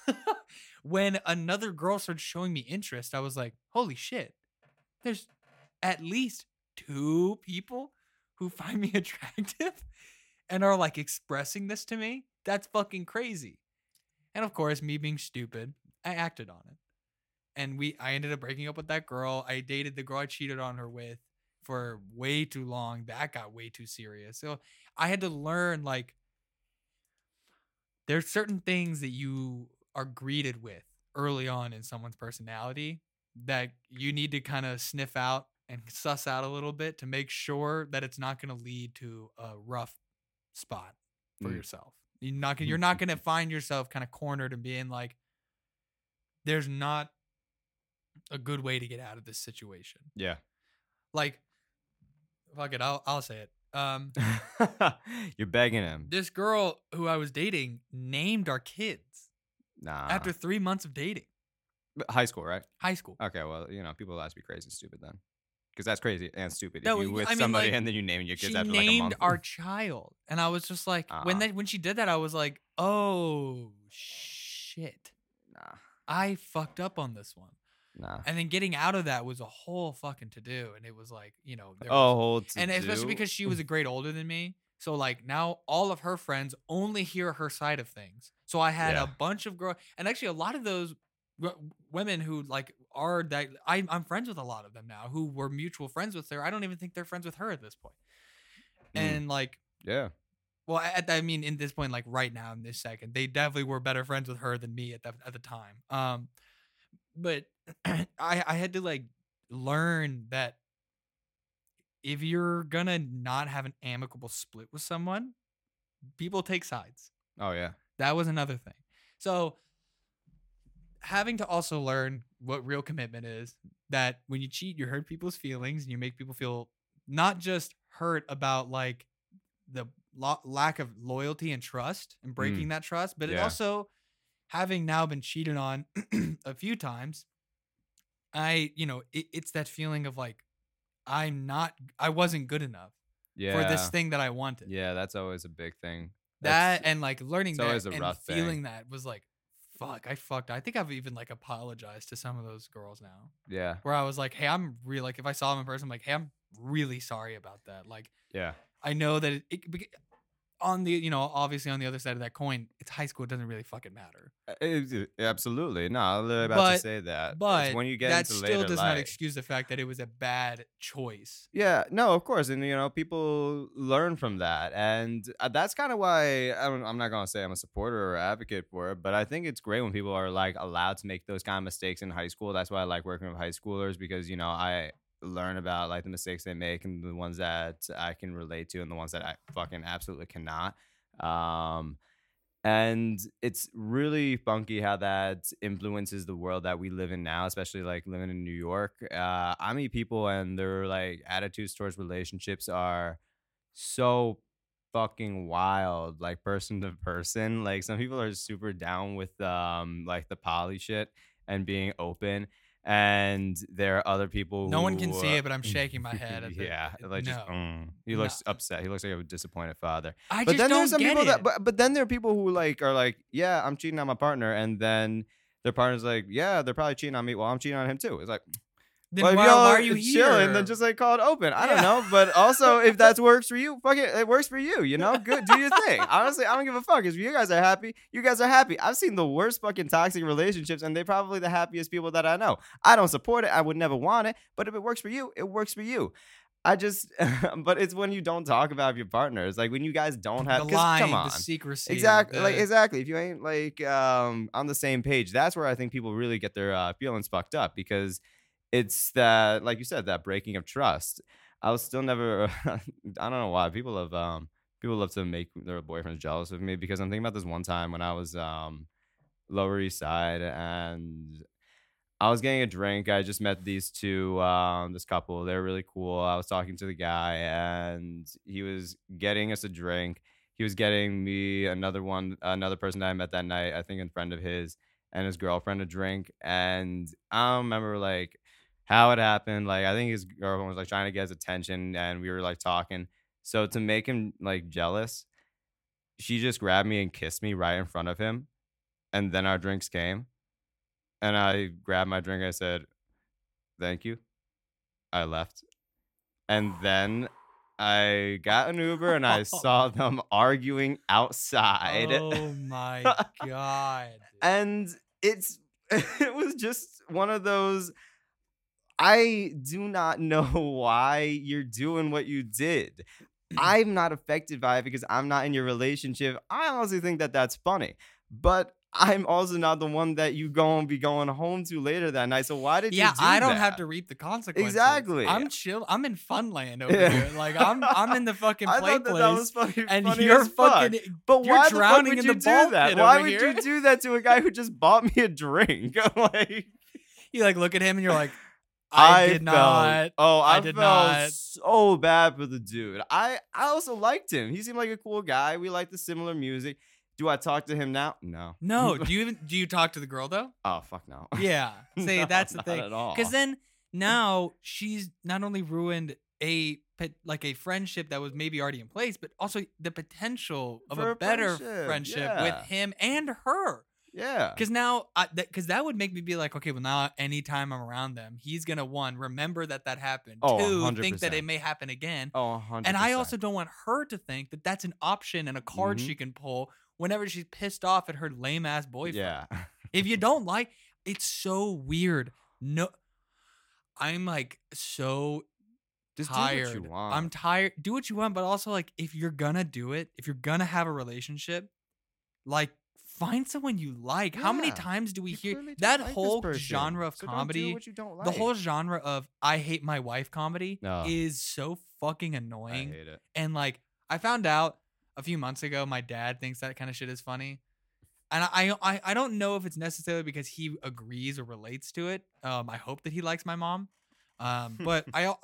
*laughs* when another girl started showing me interest, I was like, holy shit, there's at least two people who find me *laughs* attractive and are like expressing this to me. That's fucking crazy. And of course, me being stupid, I acted on it. And we I ended up breaking up with that girl. I dated the girl I cheated on her with for way too long. That got way too serious. So I had to learn like there's certain things that you are greeted with early on in someone's personality that you need to kind of sniff out and suss out a little bit to make sure that it's not going to lead to a rough spot for Mm. yourself. You're not gonna, you're mm, not mm, going to mm. find yourself kind of cornered and being like there's not a good way to get out of this situation. Yeah. Like fuck it, I'll I'll say it. Um *laughs* You're begging him. this girl who I was dating named our kids Nah. after three months of dating. High school, right? High school. Okay. Well, you know, people us to be crazy and stupid then, because that's crazy and stupid. No, if you with I mean, somebody like, and then you name your kids she after like a named month. our child, and I was just like, when Uh-uh. that when she did that, I was like, oh shit, nah. I fucked up on this one. Nah. And then getting out of that was a whole fucking to do, and it was like, you know, there Oh, was- and especially because she was *laughs* a grade older than me. So like now all of her friends only hear her side of things. So I had Yeah. a bunch of girls, and actually a lot of those women who like are that I, I'm friends with a lot of them now who were mutual friends with her. I don't even think they're friends with her at this point. Mm. And like, yeah. well, at, I mean, in this point, like right now in this second, they definitely were better friends with her than me at that at the time. Um, but *clears throat* I I had to like learn that if you're gonna not have an amicable split with someone, people take sides. Oh yeah. That was another thing. So having to also learn what real commitment is that when you cheat, you hurt people's feelings and you make people feel not just hurt about like the lo- lack of loyalty and trust and breaking mm. that trust, but it also having now been cheated on *clears throat* a few times, I, you know, it, it's that feeling of like, I'm not, I wasn't good enough Yeah. for this thing that I wanted Yeah, that's always a big thing. that and like learning that and rough thing. feeling that was like fuck i fucked i think i've even like apologized to some of those girls now yeah. where i was like hey i'm really like if i saw them in person I'm like hey i'm really sorry about that like Yeah. i know that it, it on the you know obviously on the other side of that coin it's high school it doesn't really fucking matter Uh, it- absolutely. No, I was about But- to say that. It's but when you get that into still does life, not excuse the fact that it was a bad choice Yeah, no, of course, and you know, people learn from that, and uh, that's kind of why I'm, I'm not gonna say I'm a supporter or advocate for it, but I think it's great when people are like allowed to make those kind of mistakes in high school. That's why I like working with high schoolers because you know I learn about like the mistakes they make and the ones that I can relate to and the ones that I fucking absolutely cannot. Um, and it's really funky how that influences the world that we live in now especially like living in new york uh, i meet people and their like attitudes towards relationships are so fucking wild like person to person like some people are super down with um like the poly shit and being open and there are other people No one can who, see uh, it, but I'm shaking my head at the- *laughs* yeah like just no. mm. he No. looks upset he looks like a disappointed father I but just then don't there's some get people it. that but, but then there are people who like are like yeah i'm cheating on my partner and then their partner's like yeah they're probably cheating on me well i'm cheating on him too it's like then well, why, y'all why are you chilling here? then just like call it open. I don't know but *laughs* also if that works for you fuck it it works for you you know? Good do your thing. *laughs* Honestly i don't give a fuck. If you guys are happy you guys are happy. I've seen the worst fucking toxic relationships and they're probably the happiest people that i know. I don't support it. I would never want it but if it works for you it works for you. I just, *laughs* but it's when you don't talk about your partners, like when you guys don't have. the lying, come on, the secrecy, exactly like exactly. If you ain't like um on the same page that's where i think people really get their uh, feelings fucked up because it's that like you said that breaking of trust i was still never *laughs* i don't know why people have um people love to make their boyfriends jealous of me because i'm thinking about this one time when i was um lower east side and I was getting a drink. I just met these two, um, this couple. They're really cool. I was talking to the guy, and he was getting us a drink. He was getting me another one, another person that I met that night. I think a friend of his and his girlfriend a drink. And I remember like how it happened. Like I think his girlfriend was like trying to get his attention, and we were like talking. So to make him like jealous, she just grabbed me and kissed me right in front of him, and then our drinks came and I grabbed my drink. I said, "Thank you." I left, and then I got an Uber and I saw *laughs* them arguing outside, Oh my *laughs* god! and it's *laughs* it was just one of those. I do not know *laughs* why you're doing what you did. *clears throat* I'm not affected by it because I'm not in your relationship. I honestly think that that's funny, but I'm also not the one that you going to be going home to later that night. So why did yeah, you do I don't have to reap the consequences. Exactly. I'm chill. I'm in fun land over Yeah. *laughs* here. Like I'm, I'm in the fucking *laughs* I play that, place, that was and funny you're as fuck. fucking. But you're why the fuck drowning would in you the do that? Why would here. you do that to a guy who just bought me a drink? like You like look at him and you're like, I, did felt- not. Oh, I, I did felt not. so bad for the dude. I I also liked him. He seemed like a cool guy. We liked the similar music. Do I talk to him now? No. No, *laughs* do you even do you talk to the girl though? oh fuck no. *laughs* Yeah, See, No, that's the thing. Because then now she's not only ruined a like a friendship that was maybe already in place, but also the potential of For a better friendship, friendship with him and her. Yeah. Because now, because that, would make me be like, okay, well now anytime I'm around them, he's gonna one remember that that happened. Oh, Two, think that 100%. it may happen again. Oh, 100%. And I also don't want her to think that that's an option and a card Mhm. she can pull whenever she's pissed off at her lame ass boyfriend. Yeah. *laughs* If you don't like, it's so weird. No, I'm like so Just tired. do what you want. I'm tired. Do what you want, but also like if you're gonna do it, if you're gonna have a relationship, like find someone you like. How many times do we You hear that like whole person, genre of so don't do comedy? what you don't The whole genre of I hate my wife comedy No. is so fucking I annoying. hate it. And like I found out a few months ago, my dad thinks that kind of shit is funny. And I, I I don't know if it's necessarily because he agrees or relates to it. Um, I hope that he likes my mom. Um, but *laughs* I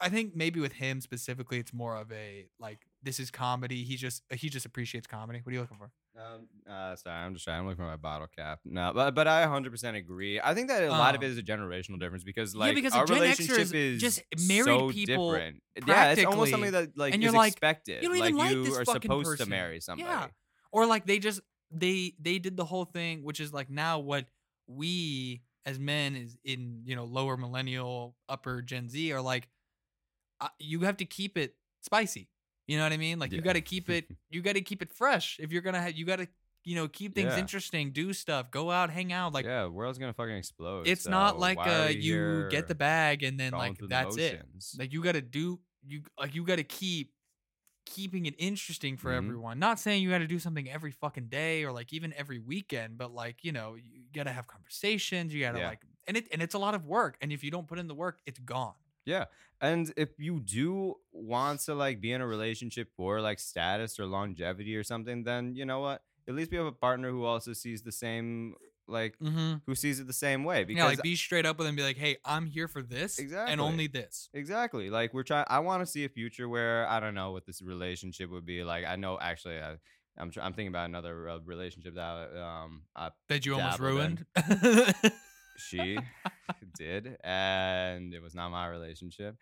I think maybe with him specifically, it's more of a like this is comedy. He just he just appreciates comedy. What are you looking for? Um, uh, sorry, I'm just trying. I'm looking for my bottle cap. No, but but I 100% agree. I think that a lot of Oh. it is a generational difference because like because our Gen relationship is is just married so people different. Yeah, it's almost something that like and is you're like, expected. you don't even like you this are supposed to person. marry somebody. Yeah. Or like they just they they did the whole thing, which is like now what we as men is in you know lower millennial, upper Gen Z are like. Uh, you have to keep it spicy. You know what I mean? Like you got to keep it. *laughs* You got to keep it fresh. If you're gonna have, you got to you know keep things Yeah. interesting, do stuff, go out, hang out. Like yeah, world's gonna fucking explode. it's so not like uh you get the bag and then like that's it. Like you got to do you like you got to keep keeping it interesting for Mhm. everyone. Not saying you got to do something every fucking day or like even every weekend, but like, you know, you got to have conversations, you got to Yeah. like and it and it's a lot of work and if you don't put in the work, it's gone. Yeah. And if you do want to like be in a relationship for like status or longevity or something, then you know what? at least we have a partner who also sees the same like Mm-hmm. who sees it the same way because Yeah, like be straight up with them. Be like, hey, I'm here for this Exactly. and only this. Exactly. Like we're trying. I want to see a future where I don't know what this relationship would be like. I know actually, I, I'm tr- I'm thinking about another uh, relationship that um I, That you almost ruined. *laughs* she *laughs* did, and it was not my relationship.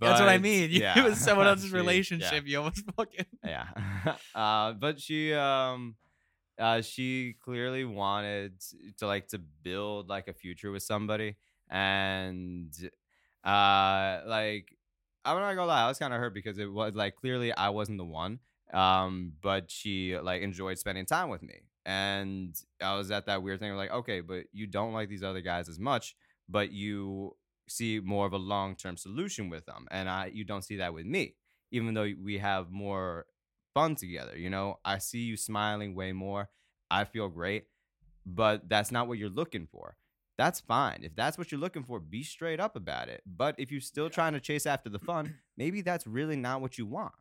That's what I mean. *laughs* Yeah, it was someone *laughs* else's she- yeah, relationship. You almost fucking. Yeah. uh, but she um uh she clearly wanted to like to build like a future with somebody and uh like I'm not gonna lie, I was kind of hurt because it was like clearly I wasn't the one. Um, but she like enjoyed spending time with me. And I was at that weird thing of like, okay, but you don't like these other guys as much, but you see more of a long term solution with them. And I you don't see that with me even though we have more fun together. You know, I see you smiling way more. I feel great, but that's not what you're looking for. That's fine. If that's what you're looking for, be straight up about it. But if you're still trying to chase after the fun, *clears throat* maybe that's really not what you want.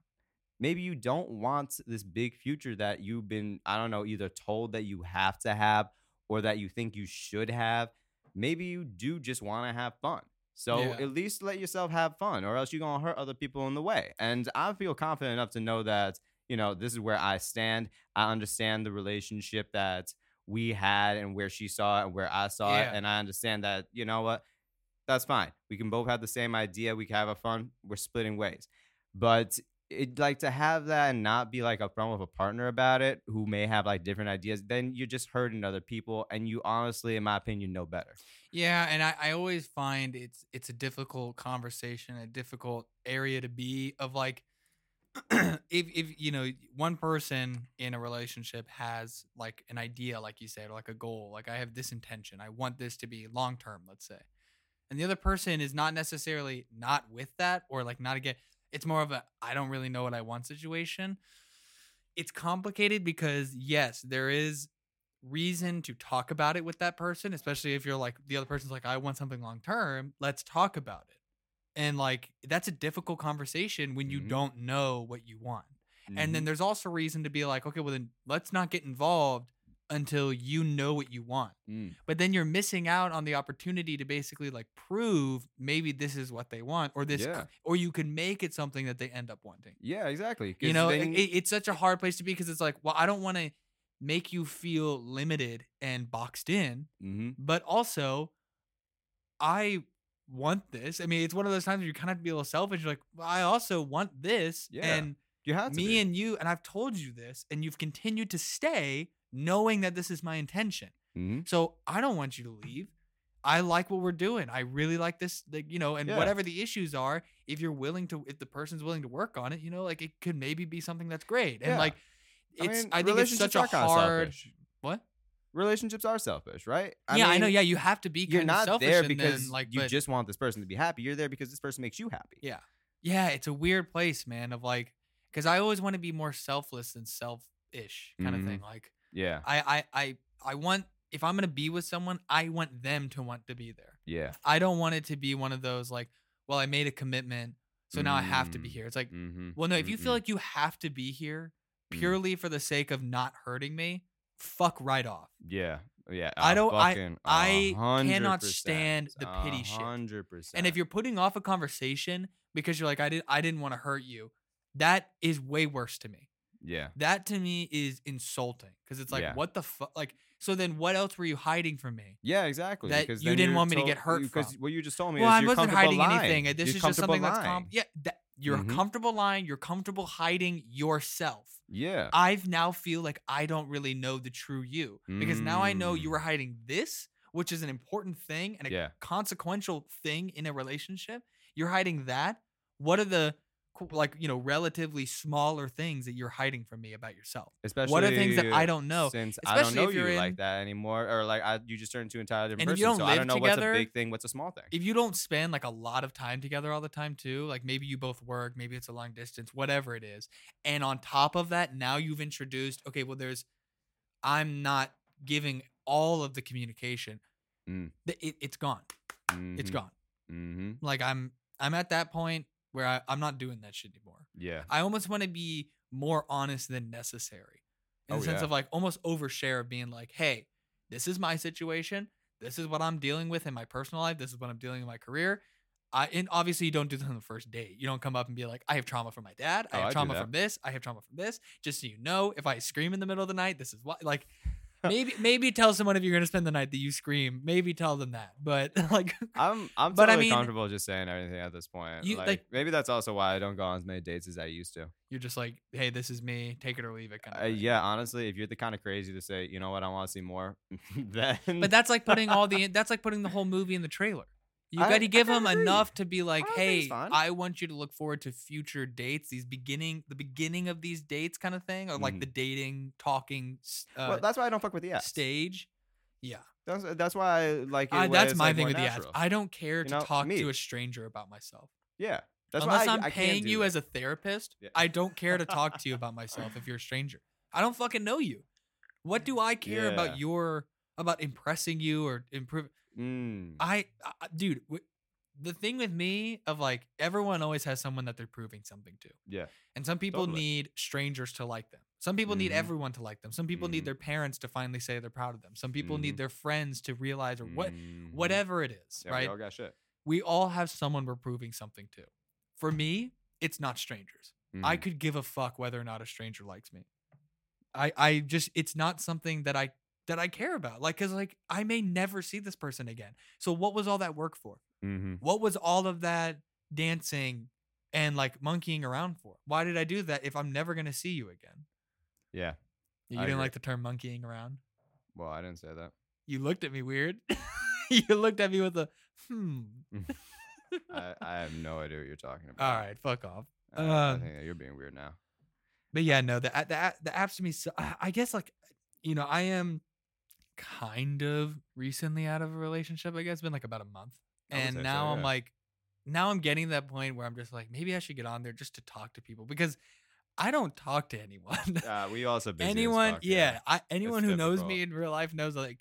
Maybe you don't want this big future that you've been, I don't know, either told that you have to have or that you think you should have. Maybe you do just want to have fun. So Yeah. at least let yourself have fun, or else you're gonna hurt other people in the way. And I feel confident enough to know that you know this is where I stand. I understand the relationship that we had and where she saw it and where I saw Yeah. it, and I understand that you know what, that's fine. We can both have the same idea. We can have a fun. We're splitting ways, but it like to have that and not be like upfront with a partner about it who may have like different ideas. Then you're just hurting other people, and you honestly, in my opinion, know better. Yeah, and I, I always find it's it's a difficult conversation, a difficult area to be of like *clears throat* if if you know one person in a relationship has like an idea, like you said, or like a goal, like I have this intention, I want this to be long term, let's say, and the other person is not necessarily not with that or like not again. It's more of a I don't really know what I want situation. It's complicated because yes, there is reason to talk about it with that person, especially if you're like the other person's like, I want something long term. Let's talk about it. And like that's a difficult conversation when you Mhm. don't know what you want. And Mm-hmm. then there's also reason to be like, okay, well then let's not get involved until you know what you want. Mm. But then you're missing out on the opportunity to basically like prove maybe this is what they want or this Yeah. or you can make it something that they end up wanting. Yeah, exactly. You know, it, it's such a hard place to be because it's like, well, I don't want to make you feel limited and boxed in, Mhm. but also I want this. I mean, it's one of those times where you kind of have to be a little selfish. You're like, well, I also want this. Yeah, and you have to me be. and you, and I've told you this, and you've continued to stay knowing that this is my intention. Mhm. So I don't want you to leave. I like what we're doing. I really like this, like, you know, and Yeah. whatever the issues are, if you're willing to, if the person's willing to work on it, you know, like it could maybe be something that's great. And Yeah. like, I it's, mean, I, think it's such a hard, what? relationships are selfish, right? yeah, I know. Yeah, you have to be You're kind of not selfish there because then, like, you but- just want this person to be happy. You're there because this person makes you happy. Yeah. Yeah, it's a weird place, man, of like cuz I always want to be more selfless than selfish kind of Mhm. thing. Like Yeah. I I I I want if I'm going to be with someone, I want them to want to be there. Yeah. I don't want it to be one of those like, well, I made a commitment, so now I have to be Mm, here. It's like, Mm-hmm. well, no, if you feel like you have to be here Mm. purely for the sake of not hurting me, fuck right off. yeah, yeah, I don't- I- I cannot stand the pity shit. Hundred percent. And if you're putting off a conversation because you're like, I didn't I didn't want to hurt you, that is way worse to me. Yeah, That to me is insulting because it's like, Yeah. what the fuck? Like, so then what else were you hiding from me? yeah, exactly. that because you didn't want me to get hurt Because what you just told me Well, I wasn't hiding lying. anything. This You're is just something comfortable that's com- yeah. That, you're Mhm. comfortable lying. You're comfortable hiding yourself. Yeah. I've now feel like I don't really know the true you because now I know you Mm. were hiding this, which is an important thing and a Yeah. consequential thing in a relationship. You're hiding that. What are the like you know relatively smaller things that you're hiding from me about yourself? Especially what are things that I don't know? Since I don't know if you you're in- like that anymore, or like I, you just turned into an entirely different And person. you don't so I don't know together- what's a big thing, what's a small thing. if you don't spend like a lot of time together all the time too, like maybe you both work, maybe it's a long distance, whatever it is. And on top of that, now you've introduced, okay, well, there's, I'm not giving all of the communication. Mm. It, it's gone. It's gone. Mm-hmm. Like I'm, I'm at that point where I, I'm not doing that shit anymore. Yeah. I almost want to be more honest than necessary. in Oh, the sense yeah. of like almost overshare of being like, hey, this is my situation. This is what I'm dealing with in my personal life. This is what I'm dealing with in my career. I and obviously you don't do this on the first date. You don't come up and be like, I have trauma from my dad. I Oh, have I trauma from this. I have trauma from this. Just so you know, if I scream in the middle of the night, this is what like *laughs* maybe maybe tell someone if you're gonna spend the night that you scream. Maybe tell them that. But *laughs* like I'm I'm But I totally mean- comfortable just saying everything at this point. You- like, like- maybe that's also why I don't go on as many dates as I used to. you're just like, hey, this is me. Take it or leave it. Kind of Uh, yeah, honestly, if you're the kind of crazy to say, you know what, I want to see more, *laughs* then But that's like putting all the that's like putting the whole movie in the trailer. You I- got to give kinda agree. enough to be like, I think "Hey, fine. I want you to look forward to future dates, these beginning the beginning of these dates kind of thing, or like Mhm. the dating, talking s- uh, well, that's why I don't fuck with the apps. stage." Yeah. That's that's why I like it. I, when that's it's, my like, thing more with the natural. ads. I don't care to know, talk me. to a stranger about myself. Yeah, that's Unless why I, I'm I paying you as a therapist, Yeah. I don't care to talk to you *laughs* about myself if you're a stranger. I don't fucking know you. What do I care Yeah. about your about impressing you or improve? Mm, I, I dude, w- the thing with me of like everyone always has someone that they're proving something to. yeah, And some people Totally. need strangers to like them. Some people need Mhm. everyone to like them. Some people need Mhm. their parents to finally say they're proud of them. Some people Mhm. need their friends to realize or what Mhm. whatever it is, Yeah, right? We all got shit. we all have someone we're proving something to. For me, it's not strangers. I Mhm. could give a fuck whether or not a stranger likes me. I I just it's not something that I that I care about. Like cuz like I may never see this person again. So what was all that work for? Mhm. What was all of that dancing and like monkeying around for? Why did I do that if I'm never going to see you again? Yeah. You I didn't agree. like the term monkeying around? Well, I didn't say that. You looked at me weird. *laughs* you looked at me with a hmm. *laughs* I, I have no idea what you're talking about. All right, fuck off. I, I um, think you're being weird now. But yeah, no, the the the apps to me. So, I guess like, you know, I am kind of recently out of a relationship. I guess it's been like about a month, and say so, now I'm like, now I'm getting to that point where I'm just like, maybe I should get on there just to talk to people because I don't talk to anyone. Uh, *laughs* we also anyone, fuck, yeah, I, anyone who knows me in real life knows like.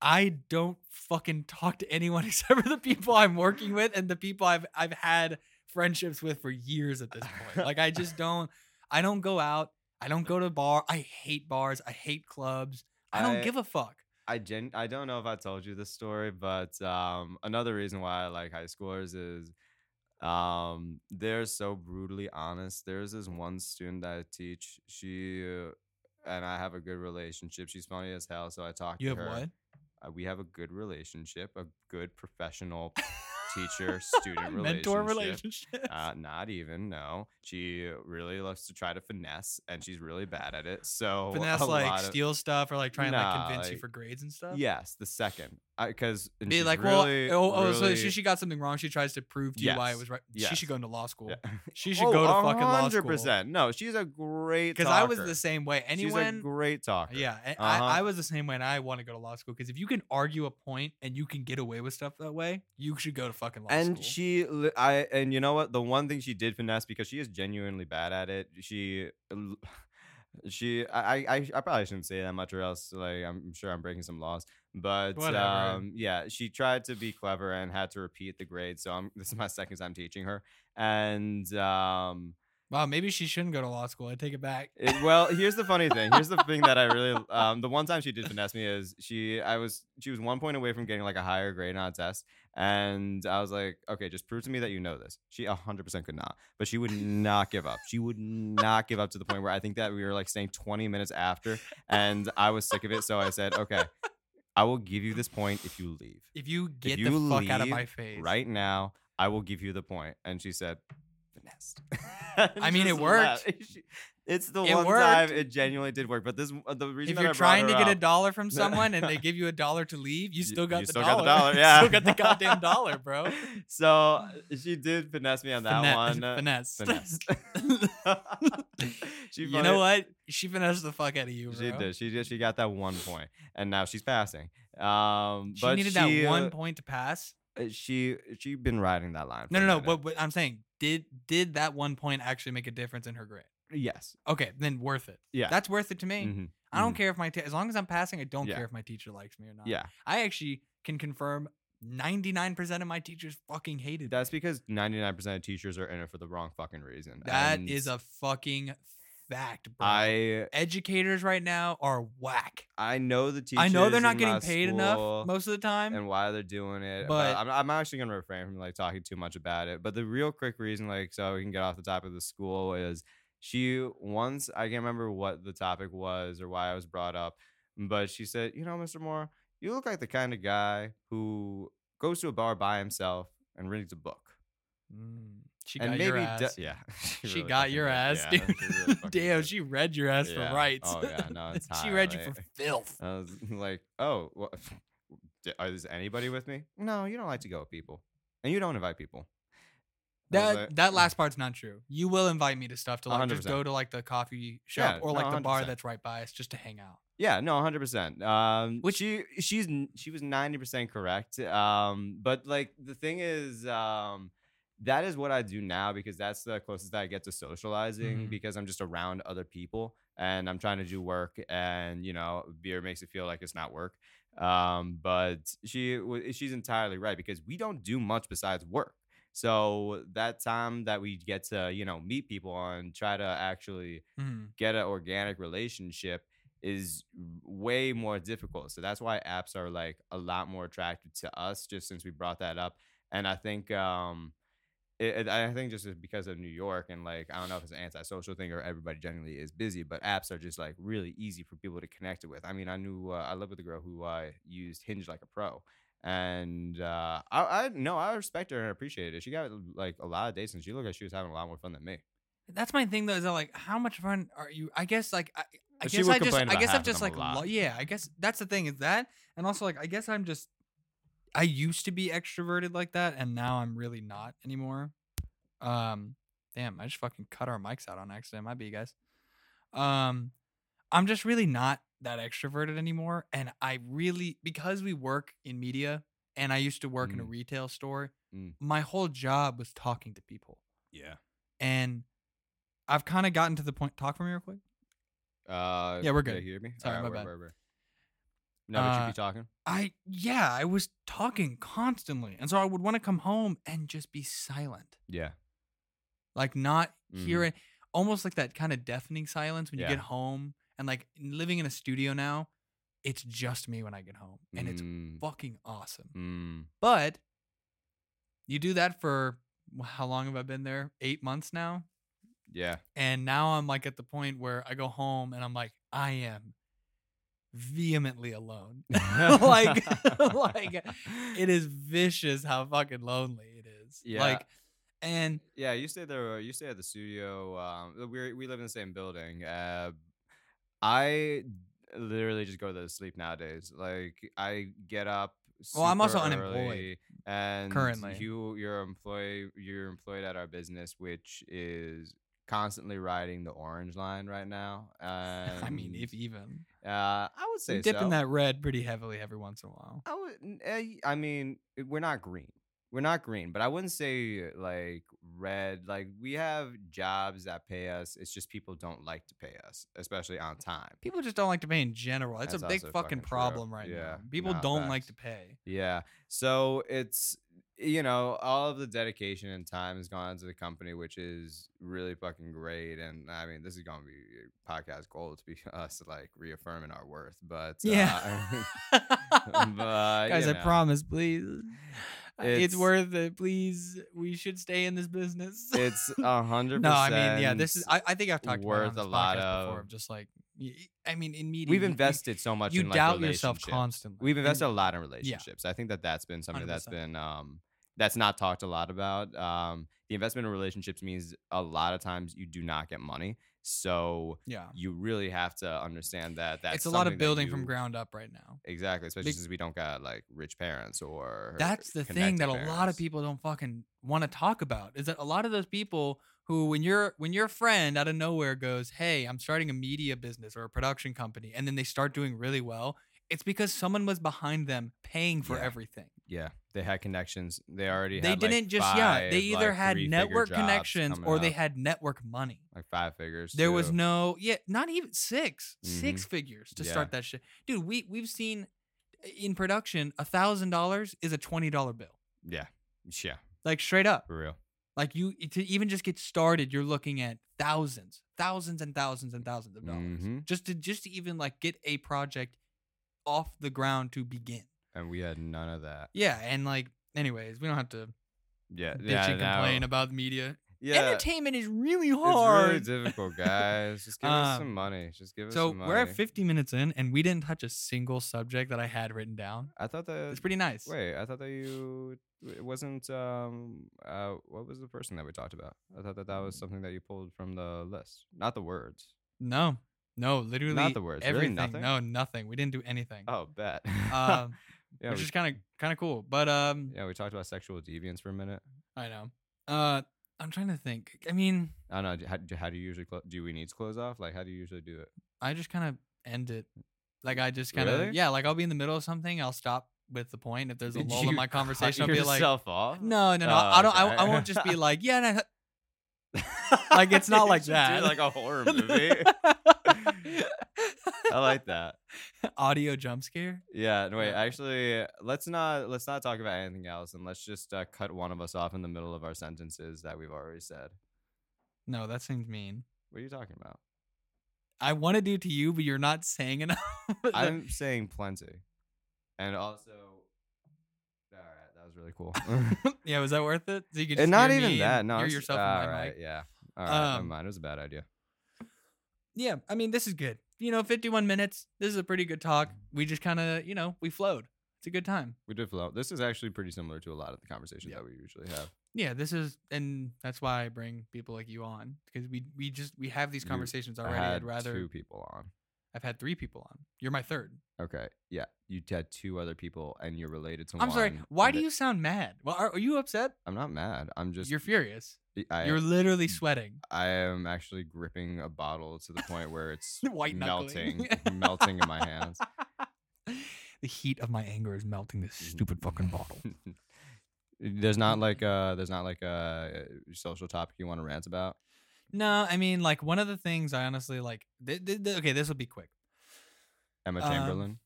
I don't fucking talk to anyone *laughs* except for the people I'm working with and the people I've I've had friendships with for years at this point. Like I just *laughs* don't I don't go out. I don't go to bar. I hate bars. I hate clubs. I don't I- give a fuck. I gen- I don't know if I told you this story, but um, another reason why I like high schoolers is um, they're so brutally honest. There's this one student that I teach. She uh, and I have a good relationship. She's funny as hell, so I talk You to have her. what? Uh, we have a good relationship, a good professional *laughs* teacher student *laughs* Mentor relationship. relationship. Uh, not even no. She really loves to try to finesse, and she's really bad at it. So Finesse like of- steal stuff or like try and like convince you for grades and stuff. Yes, the second, because Be like, well, oh, oh, so she, she got something wrong. She tries to prove to you why it was right. She should go into law school. Yeah. *laughs* She should Oh, go to fucking law school. percent. No, she's a great. Because I was the same way. She's a Anyone, great talker. yeah, Uh-huh. I, I was the same way, and I want to go to law school because if you can argue a point and you can get away with stuff that way, you should go to fucking law and school. And she, I, and you know what? The one thing she did finesse because she is genuinely bad at it. She, *sighs* she, I, I, I probably shouldn't say that much, or else, like, I'm sure I'm breaking some laws. But um, yeah, she tried to be clever and had to repeat the grade. So I'm, *laughs* this is my second time teaching her, and um. wow, maybe she shouldn't go to law school. I take it back. It, well, here's the funny thing. Here's the thing that I really *laughs* um the one time she did finesse me is she I was she was one point away from getting like a higher grade on a test, and I was like, okay, just prove to me that you know this. She 100 percent could not, but she would not give up. She would not give up to the point where I think that we were like staying 20 minutes after, and I was sick of it. So I said, okay, I will give you this point if you leave If you get you the fuck out of my face, right now. I will give you the point. And she said, finessed. *laughs* I mean, it worked. *laughs* She- It's the It one time it genuinely did work. But this, uh, the reason If you're trying to get a dollar from *laughs* someone and they give you a dollar to leave, you still got you the still dollar. got the dollar, *laughs* You yeah. still got the goddamn *laughs* dollar, bro. So uh, she did finesse me on that Finesse- one. uh, Finesse. She you know what? She finessed the fuck out of you, bro. She did. She did. she got that one point, and now she's passing. Um, She but needed she, that uh, one point to pass. uh, She she been riding that line. No, no, no. but I'm saying, did did that one point actually make a difference in her grade? Yes, Okay, then worth it. yeah. That's worth it to me. Mhm, I don't mhm. care if my te- as long as I'm passing, I don't Yeah. care if my teacher likes me or not. Yeah, I actually can confirm 99% of my teachers fucking hated me. that's because ninety nine percent of teachers are in it for the wrong fucking reason. That and is a fucking fact, bro. I Educators right now are whack. I know the teachers. I know they're not getting paid enough most of the time. and why they're doing it. But- But I'm, I'm actually gonna refrain from like talking too much about it. But the real quick reason, like, so we can get off the topic of the school is she once I can't remember what the topic was or why I was brought up, but she said, you know, Mr. Mora, you look like the kind of guy who goes to a bar by himself and reads a book. Mm, she and got your ass. yeah, *laughs* she really got your ass, Yeah, dude. she really *laughs* Damn, she read your ass Yeah. for rights. Oh yeah, no, it's *laughs* she high, read you for filth. I was like, oh, what? Is anybody with me? No, you don't like to go with people, and you don't invite people. That like, that last part's not true. You will invite me to stuff to like just 100%. go to like the coffee shop Yeah, or no, like the bar that's right by us just to hang out. Yeah, no, hundred percent. Um, Which- she she's she was ninety percent correct. Um, but like the thing is, um, that is what I do now because that's the closest that I get to socializing Mhm. because I'm just around other people and I'm trying to do work and you know beer makes it feel like it's not work. Um, but she she's entirely right because we don't do much besides work. So that time that we get to you know meet people and try to actually Mhm. get an organic relationship is way more difficult. So that's why apps are like a lot more attractive to us, just since we brought that up. And I think, um, it, it- I think just because of New York and like I don't know if it's an antisocial thing or everybody generally is busy, but apps are just like really easy for people to connect with. I mean, I knew uh, I lived with a girl who uh, used Hinge like a pro, and uh, I, I no, I respect her and appreciate it. She got like a lot of dates, and she looked like she was having a lot more fun than me. That's my thing though. Is that like how much fun are you? I guess like I, I She guess would I just complain I about guess half I'm of just them like a lot. lo- yeah. I guess that's the thing is that and also like I guess I'm just I used to be extroverted like that and now I'm really not anymore. Um, damn, I just fucking cut our mics out on accident. Might be you guys. Um, I'm just really not that extroverted anymore, and I really because we work in media and I used to work in a Mm. retail store. Mm. My whole job was talking to people Yeah. and I've kind of gotten to the point. Talk for me real quick. Uh, Yeah, we're good. You hear me? Sorry, Alright, my bad. we're- we're- No, but you Uh, be talking. I yeah, I was talking constantly, and so I would want to come home and just be silent, Yeah. like not Mhm. hearing, almost like that kind of deafening silence when you get home. And like living in a studio now, it's just me when I get home, and it's Mm, fucking awesome. mm, But you do that for how long have I been there? Eight months now. yeah. And now I'm like at the point where I go home and I'm like, I am vehemently alone. *laughs* like, *laughs* like *laughs* it is vicious how fucking lonely it is. Yeah. Like, and Yeah, you stay there. You stay at the studio. Um, we we live in the same building. Uh, I literally just go to sleep nowadays. Like I get up. Well, I'm also unemployed and currently. You you're employed. You're employed at our business, which is constantly riding the orange line right now. And, *laughs* I mean, if even uh, I would say we dip so. that red pretty heavily every once in a while. I would. n- eh, I mean, we're not green. We're not green, but I wouldn't say like red. Like we have jobs that pay us. It's just people don't like to pay us, especially on time. People just don't like to pay in general. It's That's a big fucking fucking problem right Yeah, now. People nah, don't like to pay. Yeah. So it's you know all of the dedication and time has gone into the company, which is really fucking great. And I mean, this is gonna be podcast gold to be *laughs* us like reaffirming our worth. But Yeah. uh, *laughs* *laughs* but, Guys, you I promise, please. It's, It's- worth it. Please, we should stay in this business. *laughs* it's a hundred. no, I mean, yeah, this is. I, I think I've talked worth about a lot podcast before. of- Of just like, I mean, in media, We've you- invested so much. You, in, like, doubt yourself constantly. We've and- invested a lot in relationships. I think that that's been something that's 100%. been um that's not talked a lot about. Um, the investment in relationships means a lot of times you do not get money, so Yeah, you really have to understand that. That's it's a lot of building from ground up right now. Exactly, especially Big- since we don't got like rich parents or That's the thing that a lot of people don't fucking want to talk about. Is that a lot of those people who, when your when your friend out of nowhere goes, "Hey, I'm starting a media business or a production company," and then they start doing really well, it's because someone was behind them paying for Yeah. everything. Yeah, they had connections. They already They didn't just yeah. They either like, had network connections or they up, had network money. like five figures. There was no yeah, not even 6 six figures to Mm-hmm. Yeah. start that shit, dude. We we've seen in production a thousand dollars is a twenty dollar bill, yeah, yeah, like straight up. for real. Like you to even just get started, you're looking at thousands, thousands and thousands and thousands of dollars Mhm. just to just to even like get a project off the ground to begin. And we had none of that. Yeah, and like anyways, we don't have to Yeah. bitch yeah, and complain no. about the media. Yeah. Entertainment is really hard. It's really difficult, *laughs* guys. Just give us Um, some money. Just give us so some money. So we're at 50 minutes in, and we didn't touch a single subject that I had written down. I thought that It's pretty nice. Wait, I thought that you it wasn't um uh what was the person that we talked about? I thought that that was something that you pulled from the list, not the words. No, no, literally not the words. Really Everything. nothing? No, nothing. We didn't do anything. Oh, bet. Um, *laughs* *laughs* yeah, which we, is kind of kind of cool. But um, yeah, we talked about sexual deviance for a minute. I know. Uh, I'm trying to think. I mean, I don't know. How, do- how do you usually clo- do? We need to close off. Like, how do you usually do it? I just kind of end it. Like I just kind of Really? yeah. Like I'll be in the middle of something. I'll stop with the point. If there's a lull you in my *laughs* conversation, I'll be like, yourself off. no, no, no. Oh, I don't. I, I won't just be like, yeah. No, *laughs* Like, it's not like should do that. like a horror *laughs* movie. I like that. *laughs* Audio jump scare. Yeah, no, wait. Actually, let's not let's not talk about anything else, and let's just uh, cut one of us off in the middle of our sentences that we've already said. No, that seems mean. What are you talking about? I want to do to you, but you're not saying *laughs* enough. I'm saying plenty, and also, all right, that was really cool. *laughs* yeah, was that worth it? So you could and not even that. No, hear it's- yourself all in my right, mic. yeah. All right, never Um, mind. It was a bad idea. Yeah, I mean, this is good. You know, 51 minutes. This is a pretty good talk. We just kind of, you know, we flowed. It's a good time. We did flow. This is actually pretty similar to a lot of the conversations that we usually have. Yeah, this is, and that's why I bring people like you on because we we just we have these conversations I already. had I'd rather two people on. I've had three people on. You're my third. Okay, yeah, you had two other people, and you're related to one. I'm one. sorry. Why and do it- you sound mad? Well, are, are you upset? I'm not mad. I'm just. You're furious. I, You're literally *laughs* sweating. I am actually gripping a bottle to the point where it's *laughs* White knuckling. melting, melting in my hands. *laughs* the heat of my anger is melting this mm-hmm. stupid fucking bottle. there's not mm. like uh there's not like a social topic you want to rant about. No, I mean, like one of the things I honestly like. Th- th- th- okay, this will be quick. Emma Um, Chamberlain.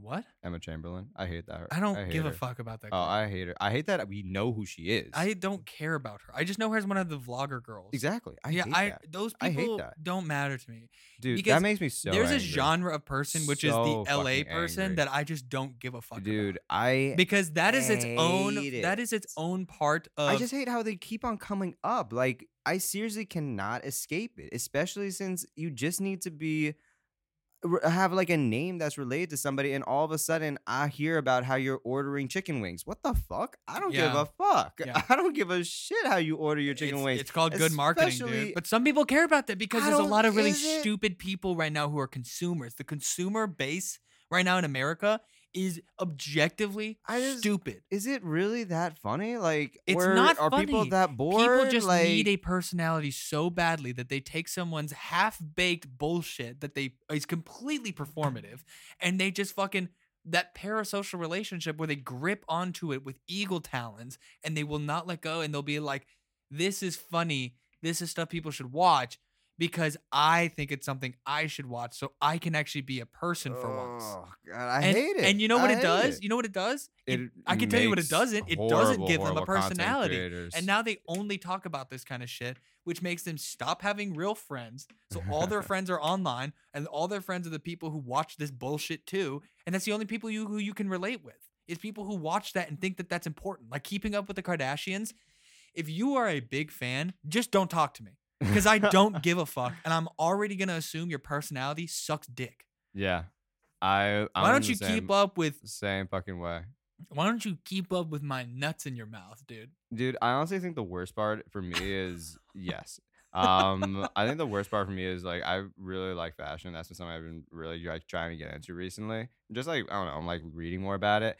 What? Emma Chamberlain. I hate that. I don't hate give a her. fuck about that. Oh, girl. I hate her. I hate that we know who she is. I don't care about her. I just know her as one of the vlogger girls. exactly. I yeah, hate I that. those I hate people that. don't matter to me. dude. because That makes me so. There's a angry. genre of person which So is the LA fucking person angry. that I just don't give a fuck about. dude. about. I Because that is its own hate that is its own part of I just hate how they keep on coming up. Like I seriously cannot escape it, especially since you just need to be have like a name that's related to somebody, and all of a sudden I hear about how you're ordering chicken wings. What the fuck? I don't give a fuck. Yeah. *laughs* I don't give a shit how you order your chicken it's, wings. It's called good marketing, dude. But some people care about that because I there's a lot of really stupid people right now who are consumers. The consumer base right now in America is objectively I just- stupid. Is it really that funny? Like, It's or not are people that bored? People just like, need a personality so badly that they take someone's half-baked bullshit that they is completely performative and they just fucking that parasocial relationship where they grip onto it with eagle talons and they will not let go and they'll be like this is funny this is stuff people should watch because i think it's something i should watch so i can actually be a person for once Oh god, I and, hate it. and you know what I it does it. you know what it does it, It i can tell you what it doesn't it doesn't give them a personality and now they only talk about this kind of shit, which makes them stop having real friends. So all their *laughs* friends are online, and all their friends are the people who watch this bullshit too. And that's the only people you who you can relate with is people who watch that and think that that's important. Like keeping up with the Kardashians. If you are a big fan, just don't talk to me because I *laughs* don't give a fuck, and I'm already gonna assume your personality sucks dick. yeah, I. I'm Why don't you same, keep up with? Same fucking way. Why don't you keep up with my nuts in your mouth, dude? Dude, I honestly think the worst part for me is *laughs* yes. Um, I think the worst part for me is like I really like fashion. That's something I've been really like trying to get into recently. Just like I don't know, I'm like reading more about it.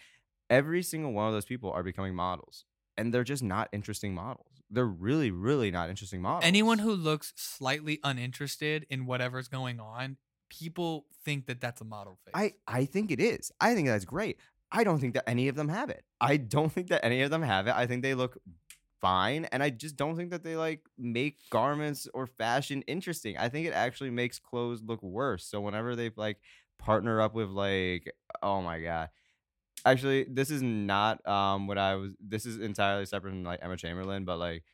Every single one of those people are becoming models, and they're just not interesting models. They're really, really not interesting models. anyone who looks slightly uninterested in whatever's going on, people think that that's a model face. I I think it is. I think that's great. I don't think that any of them have it. I don't think that any of them have it. I think they look fine and I just don't think that they like make garments or fashion interesting. I think it actually makes clothes look worse. So whenever they like partner up with like oh my god. Actually, this is not um what I was. This is entirely separate from like Emma Chamberlain, but like.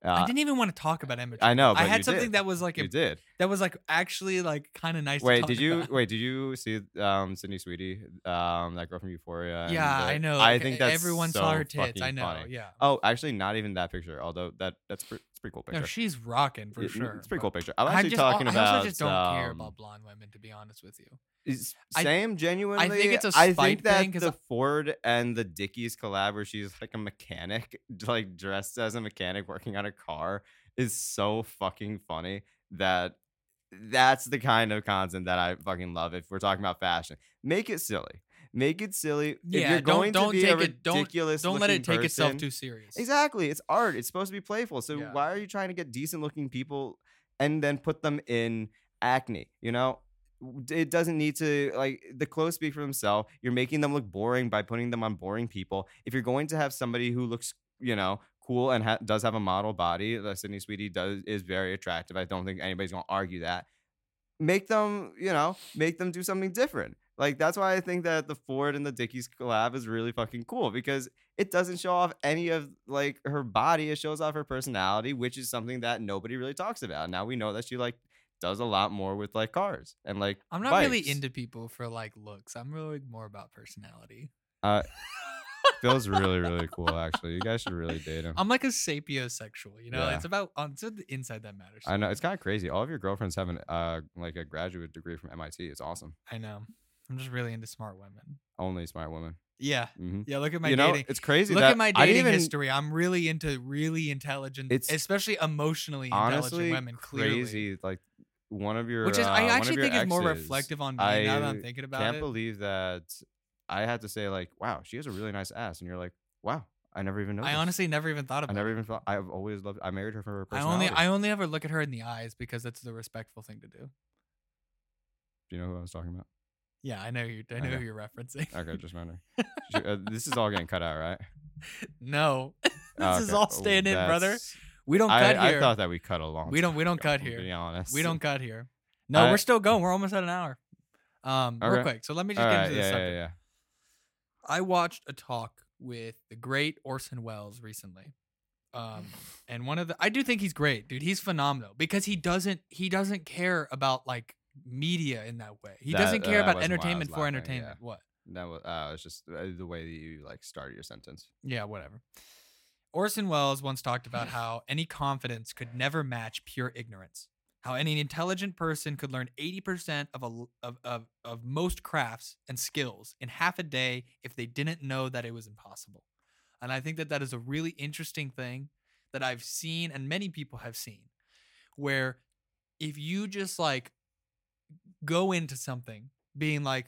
I Uh, didn't even want to talk about Emma. Chamberlain. I know, I had something did. that was like you a, did. that was like actually like kind of nice. to Wait, talk did you about. wait? Did you see um Sydney Sweeney, um that girl from Euphoria? Yeah, the- I know. I think that's everyone so saw her tits. I know. funny. Yeah. Oh, actually, not even that picture. Although that that's pre- it's a pretty cool picture. No, she's rocking for It- sure. It's a pretty cool picture. I'm I actually just, talking I about. also just don't care um, about blonde women, to be honest with you. Is- I- Same, genuinely. it's a I spite think that thing the I- Ford and the Dickies collab, where she's like a mechanic, *laughs* like dressed as a mechanic working on a car, is so fucking funny that that's the kind of content that I fucking love. If we're talking about fashion, make it silly. Make it silly. if you're don't- going don't to be take a it- don't- ridiculous, Don't let it take itself too serious. Exactly. It's art. It's supposed to be playful. So Yeah. why are you trying to get decent looking people and then put them in acne? You know, it doesn't need to like the clothes speak for themselves. You're making them look boring by putting them on boring people. If you're going to have somebody who looks, you know, cool and ha- does have a model body, that Sydney Sweeney does is very attractive. I don't think anybody's gonna argue that. Make them, you know, make them do something different. Like that's why I think that the Ford and the Dickies collab is really fucking cool because it doesn't show off any of like her body. It shows off her personality, which is something that nobody really talks about. Now we know that she like does a lot more with like cars and like. I'm not really into people for like looks. I'm really more about personality. Uh, *laughs* Phil's really really cool. Actually, you guys should really date him. I'm like a sapiosexual, you know. Yeah. It's about um, it's the inside that matters. I know it's kind of crazy. All of your girlfriends have an uh like a graduate degree from MIT. It's awesome. I know. I'm just really into smart women. Only smart women. Yeah, hmm yeah. Look at my You know, dating. it's crazy. Look at my dating even, history. I'm really into really intelligent, It's especially emotionally Honestly, intelligent women. Clearly, crazy. Like one of your, which is uh, I actually think is more reflective on me I now that I'm thinking about it. I can't believe that I had to say like, wow, she has a really nice ass, and you're like, wow, I never even noticed. I honestly never even thought about. I never it. even thought. I've always loved. I married her for her personality. I only I only ever look at her in the eyes because that's the respectful thing to do. Do you know who I was talking about? Yeah, I know you. I know Okay. who you're referencing. Okay, just wondering. Uh, *laughs* this is all getting cut out, right? no, *laughs* this Oh, is okay. all Oh, staying in, brother. We don't cut I here. I thought that we cut a long. We don't- we don't cut here. To be honest, we don't cut here. No, we're still going. We're almost at an hour. Um, real quick. So let me just All get right, into this yeah, subject. yeah, yeah. I watched a talk with the great Orson Welles recently. Um, *sighs* and one of the I do think he's great, dude. He's phenomenal because he doesn't he doesn't care about like media in that way. He That- doesn't care uh, about wasn't why entertainment for laughing, yeah. entertainment. What? That was. Uh, it's just uh, the way that you like started your sentence. Yeah, whatever. Orson Welles once talked about how any confidence could never match pure ignorance. How any intelligent person could learn 80% of, a, of, of, of most crafts and skills in half a day if they didn't know that it was impossible. And I think that that is a really interesting thing that I've seen and many people have seen where if you just like go into something being like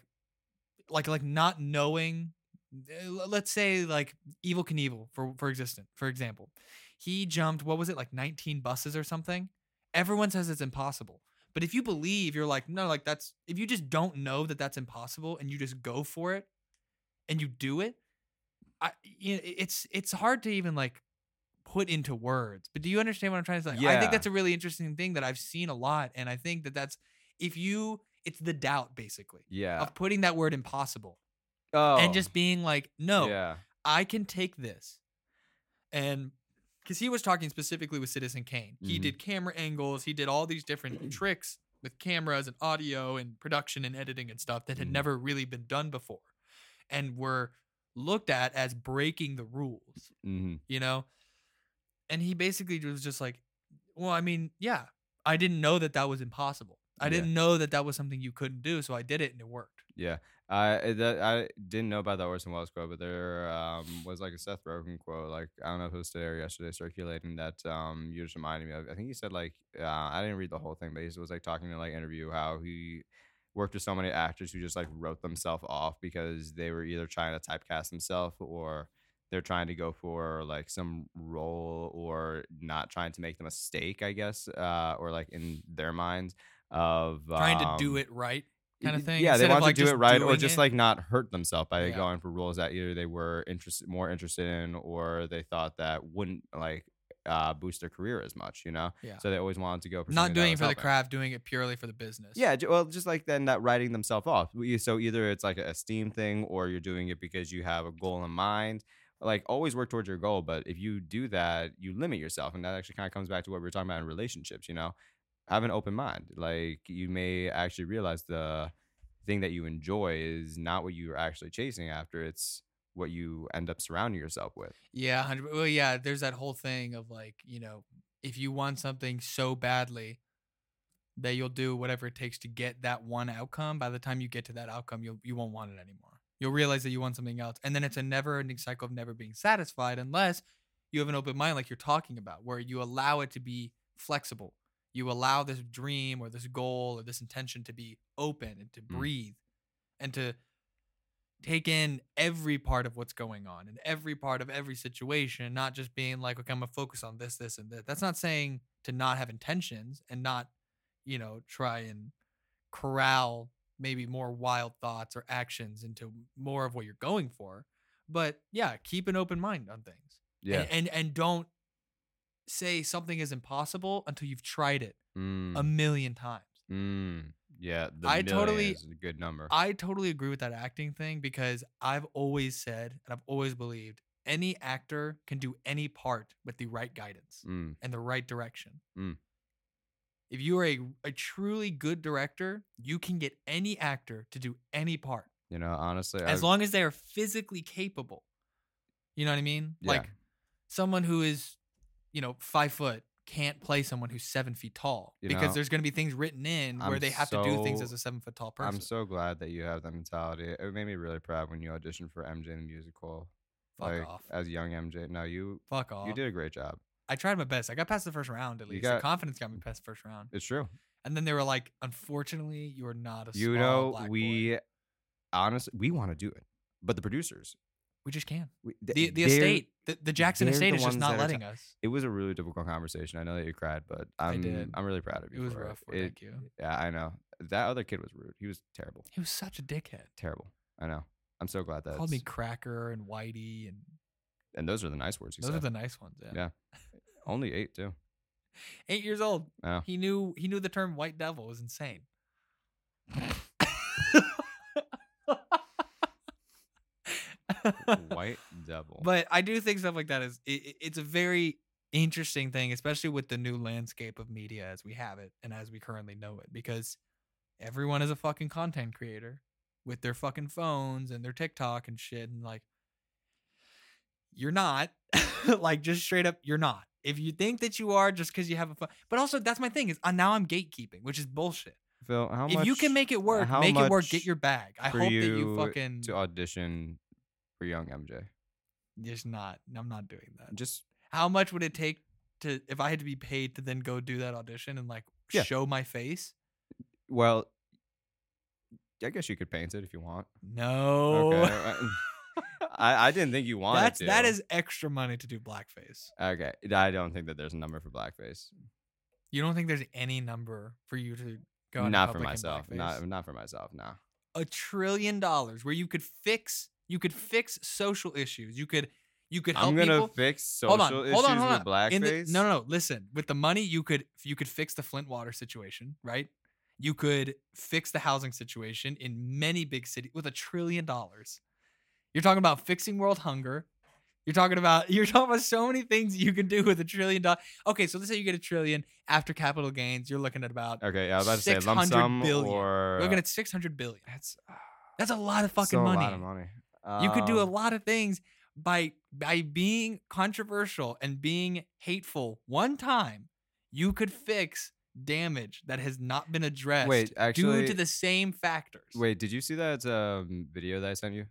like like not knowing Eh, let's say like Evel Knievel for for existent for example he jumped what was it like 19 buses or something everyone says it's impossible but if you believe you're like no like that's if you just don't know that that's impossible and you just go for it and you do it i you know, it's it's hard to even like put into words but do you understand what i'm trying to say Yeah. i think that's a really interesting thing that i've seen a lot and i think that that's if you it's the doubt basically Yeah. of putting that word impossible Oh. and just being like, no, Yeah. I can take this. And because he was talking specifically with Citizen Kane, he Mhm. did camera angles, he did all these different *clears throat* tricks with cameras and audio and production and editing and stuff that had Mhm. never really been done before and were looked at as breaking the rules, hmm you know? And he basically was just like, well, I mean, yeah, I didn't know that that was impossible. I Yeah. didn't know that that was something you couldn't do, so I did it and it worked. Yeah. I that I didn't know about the Orson Welles quote, but there um, was like a Seth Rogen quote. Like I don't know if it was today or yesterday, circulating that um, you just reminded me of. I think he said like uh, I didn't read the whole thing, but he was like talking in like interview how he worked with so many actors who just like wrote themselves off because they were either trying to typecast themselves or they're trying to go for like some role or not trying to make the mistake, I guess, uh, or like in their minds of Trying to do um, it right. Kind of thing, Yeah, they instead want like, to do it right, or just it. like not hurt themselves by Yeah. going for roles that either they were interested, more interested in, or they thought that wouldn't like uh, boost their career as much, you know. Yeah. So they always wanted to go. for Not doing it for the craft, doing it purely for the business. Yeah, well, just like then that writing themselves off. So either it's like a esteem thing, or you're doing it because you have a goal in mind. Like always work towards your goal, but if you do that, you limit yourself, and that actually kind of comes back to what we were talking about in relationships. You know, have an open mind. Like you may actually realize the thing that you enjoy is not what you're actually chasing after. It's what you end up surrounding yourself with. Yeah, 100 well yeah, there's that whole thing of like, you know, if you want something so badly that you'll do whatever it takes to get that one outcome, by the time you get to that outcome, you'll you won't want it anymore. You'll realize that you want something else. And then it's a never-ending cycle of never being satisfied unless you have an open mind like you're talking about where you allow it to be flexible. You allow this dream or this goal or this intention to be open and to Mm. breathe and to take in every part of what's going on and every part of every situation, not just being like, okay, I'm gonna focus on this, this, and this. That's not saying to not have intentions and not, you know, try and corral maybe more wild thoughts or actions into more of what you're going for. But yeah, keep an open mind on things. Yeah. And and, and don't say something is impossible until you've tried it Mm, a million times. mm, yeah. The I million totally- is a good number. I totally agree with that acting thing because I've always said and I've always believed any actor can do any part with the right guidance Mm, and the right direction. Mm. If you are a, a truly good director, you can get any actor to do any part you know, honestly, as I- long as they are physically capable. You know what I mean? Yeah. Like someone who is, you know, five foot can't play someone who's seven feet tall You because know, there's going to be things written in where I'm they have to do things as a seven foot tall person. I'm so glad that you have that mentality. It made me really proud when you auditioned for MJ in the musical. Fuck like off. as young MJ. No, you Fuck off. you did a great job. I tried my best. I got past the first round at least. got- the confidence got me past the first round. It's true. And then they were like, unfortunately, you are not a You know, black boy." we honestly we want to do it, but the producers, we just can't. we, The th- the estate, the, the Jackson estate the is just not letting t- us. It was a really difficult conversation. I know that you cried, but I'm. I'm really proud of you. It was rough. Well, It- thank you. Yeah, I know. That other kid was rude. He was terrible. He was such a dickhead. Terrible. I know. I'm so glad that Called me cracker and whitey, and and those are the nice words he those are the nice ones. Yeah. Yeah. Only eight too. Eight years old. Oh. He knew he knew the term white devil was insane. White devil. But I do think stuff like that is it, it- it's a very interesting thing, especially with the new landscape of media as we have it and as we currently know it, because everyone is a fucking content creator with their fucking phones and their TikTok and shit, and like you're not, *laughs* like just straight up, you're not. If you think that you are, just because you have a phone, but also that's my thing is uh, now I'm gatekeeping, which is bullshit. Phil, how if much you can make it work, make it work. Get your bag. I hope that you you fucking to audition for young MJ? just not. I'm not doing that. Just how much would it take to if I had to be paid to then go do that audition and like Yeah. show my face? well, I guess you could paint it if you want. No. Okay. *laughs* I, I didn't think you wanted That's to. that is extra money to do blackface. okay. I don't think that there's a number for blackface. You don't think there's any number for you to go Not for myself. Not not for myself. No. a trillion dollars where you could fix you could fix social issues. You could you could help I'm gonna people. fix social hold on, issues hold on, hold with on. blackface. In the- no, no, no. Listen, with the money, you could you could fix the Flint water situation, right? You could fix the housing situation in many big cities with a trillion dollars. You're talking about fixing world hunger. You're talking about *laughs* you're talking about so many things you can do with a trillion dollars. Okay, so let's say you get a trillion after capital gains. You're looking at about Okay, yeah, I was about to say lump 600 sum billion. or you're looking at 600 billion. that's That's a lot of fucking so money. A lot of money. You could do a Um, lot of things by by being controversial and being hateful one time. You could fix damage that has not been addressed Wait, due to the same factors. Wait, did you see that um, video that I sent you?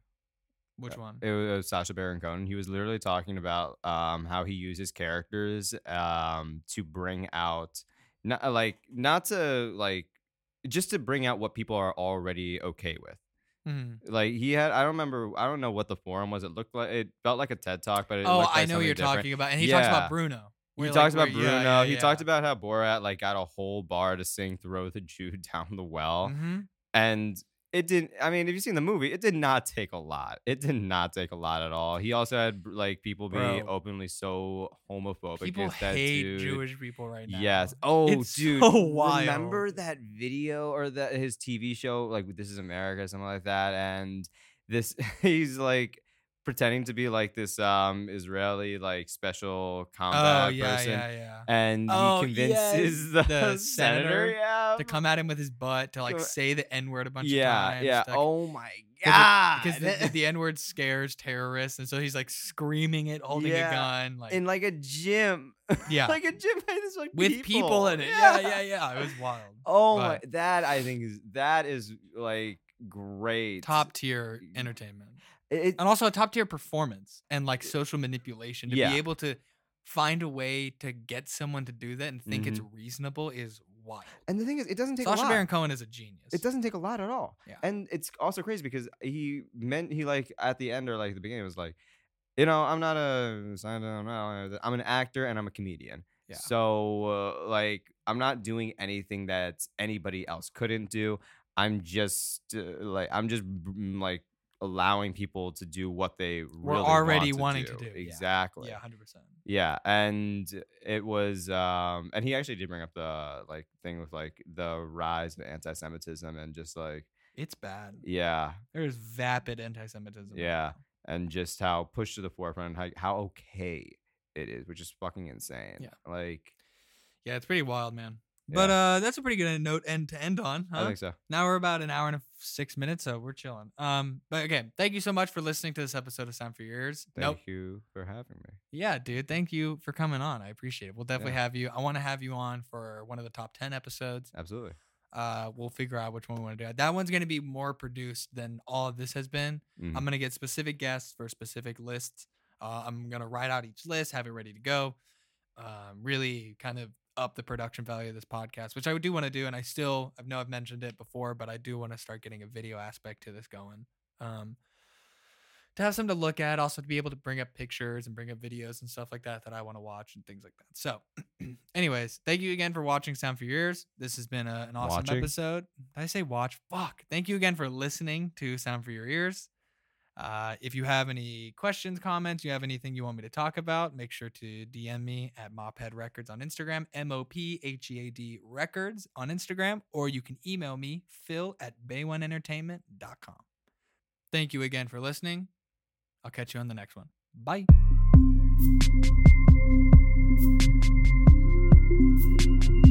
which one? It was Sacha Baron Cohen. He was literally talking about um, how he uses characters um, to bring out, not uh, like not to like, just to bring out what people are already okay with. Mhm. Like he had, I don't remember, I don't know what the forum was. It looked like it felt like a TED talk, but it Oh, looked I know what you're different. talking about, and he talks about Bruno. He where, talks about Bruno. yeah, yeah, He talked about how Borat like got a whole bar to sing "Throw the Jew *laughs* Down the Well," Mhm. and it didn't. I mean, if you've seen the movie, it did not take a lot. It did not take a lot at all. He also had like people be Bro. openly so homophobic People hate. Jewish people right now. Yes. Oh, It's dude. so wild. Remember that video or that his TV show, like This Is America, something like that, and this *laughs* he's like pretending to be like this um Israeli like special combat Oh yeah, person, yeah, yeah. and Oh, he convinces yes, the, the *laughs* senator, senator yeah, To come at him with his butt to like say the n word a bunch yeah, of times. yeah. like, oh my god! because the, the N word scares terrorists, and so he's like screaming it, holding Yeah, a gun, like in like a gym, yeah, *laughs* like a gym, like with people. in it. Yeah, yeah, yeah. It was wild. Oh But- my, that I think is that is like great. Top tier entertainment, It, and also a top tier performance and like social manipulation to Yeah. be able to find a way to get someone to do that and think it's Mm-hmm. reasonable is wild. and the thing is, it doesn't take Sacha a lot. Baron Cohen is a genius. It doesn't take a lot at all. Yeah. And it's also crazy because he meant he like at the end or like the beginning was like, you know, I'm not a I'm an actor and I'm a comedian. Yeah. So uh, like I'm not doing anything that anybody else couldn't do. I'm just uh, like I'm just mm, like allowing people to do what they We're really already want wanting to to do. do, yeah. Exactly. Yeah, hundred percent. Yeah, and it was um and he actually did bring up the like thing with like the rise of anti-Semitism and just like It's bad. yeah, There's vapid anti-Semitism. Yeah. now. and just how pushed to the forefront how, how okay it is, which is fucking insane. Yeah. Like Yeah, it's pretty wild, man. But uh, that's a pretty good note end to end on. Huh? I think so. Now we're about an hour and six minutes, so we're chilling. Um, but again, thank you so much for listening to this episode of Sound for Your Ears. Thank nope. you for having me. Yeah, dude. Thank you for coming on. I appreciate it. We'll definitely Yeah. have you. I want to have you on for one of the top ten episodes. Absolutely. Uh, we'll figure out which one we want to do. That one's gonna be more produced than all of this has been. Mhm. I'm gonna get specific guests for specific lists. Uh, I'm gonna write out each list, have it ready to go. Um, really kind of up the production value of this podcast, which I do want to do, and I still I know I've mentioned it before, but I do want to start getting a video aspect to this going. Um, to have something to look at, also to be able to bring up pictures and bring up videos and stuff like that that I want to watch and things like that. So, *clears throat* anyways, thank you again for watching Sound for Your Ears. This has been a, an awesome Watching? episode. Did I say watch? Fuck. Thank you again for listening to Sound for Your Ears. Uh, if you have any questions, comments, you have anything you want me to talk about, make sure to DM me at Mophead Records on Instagram, M O P H E A D Records on Instagram, or you can email me, phil at bayoneentertainment.com. Thank you again for listening. I'll catch you on the next one. Bye. Thank you.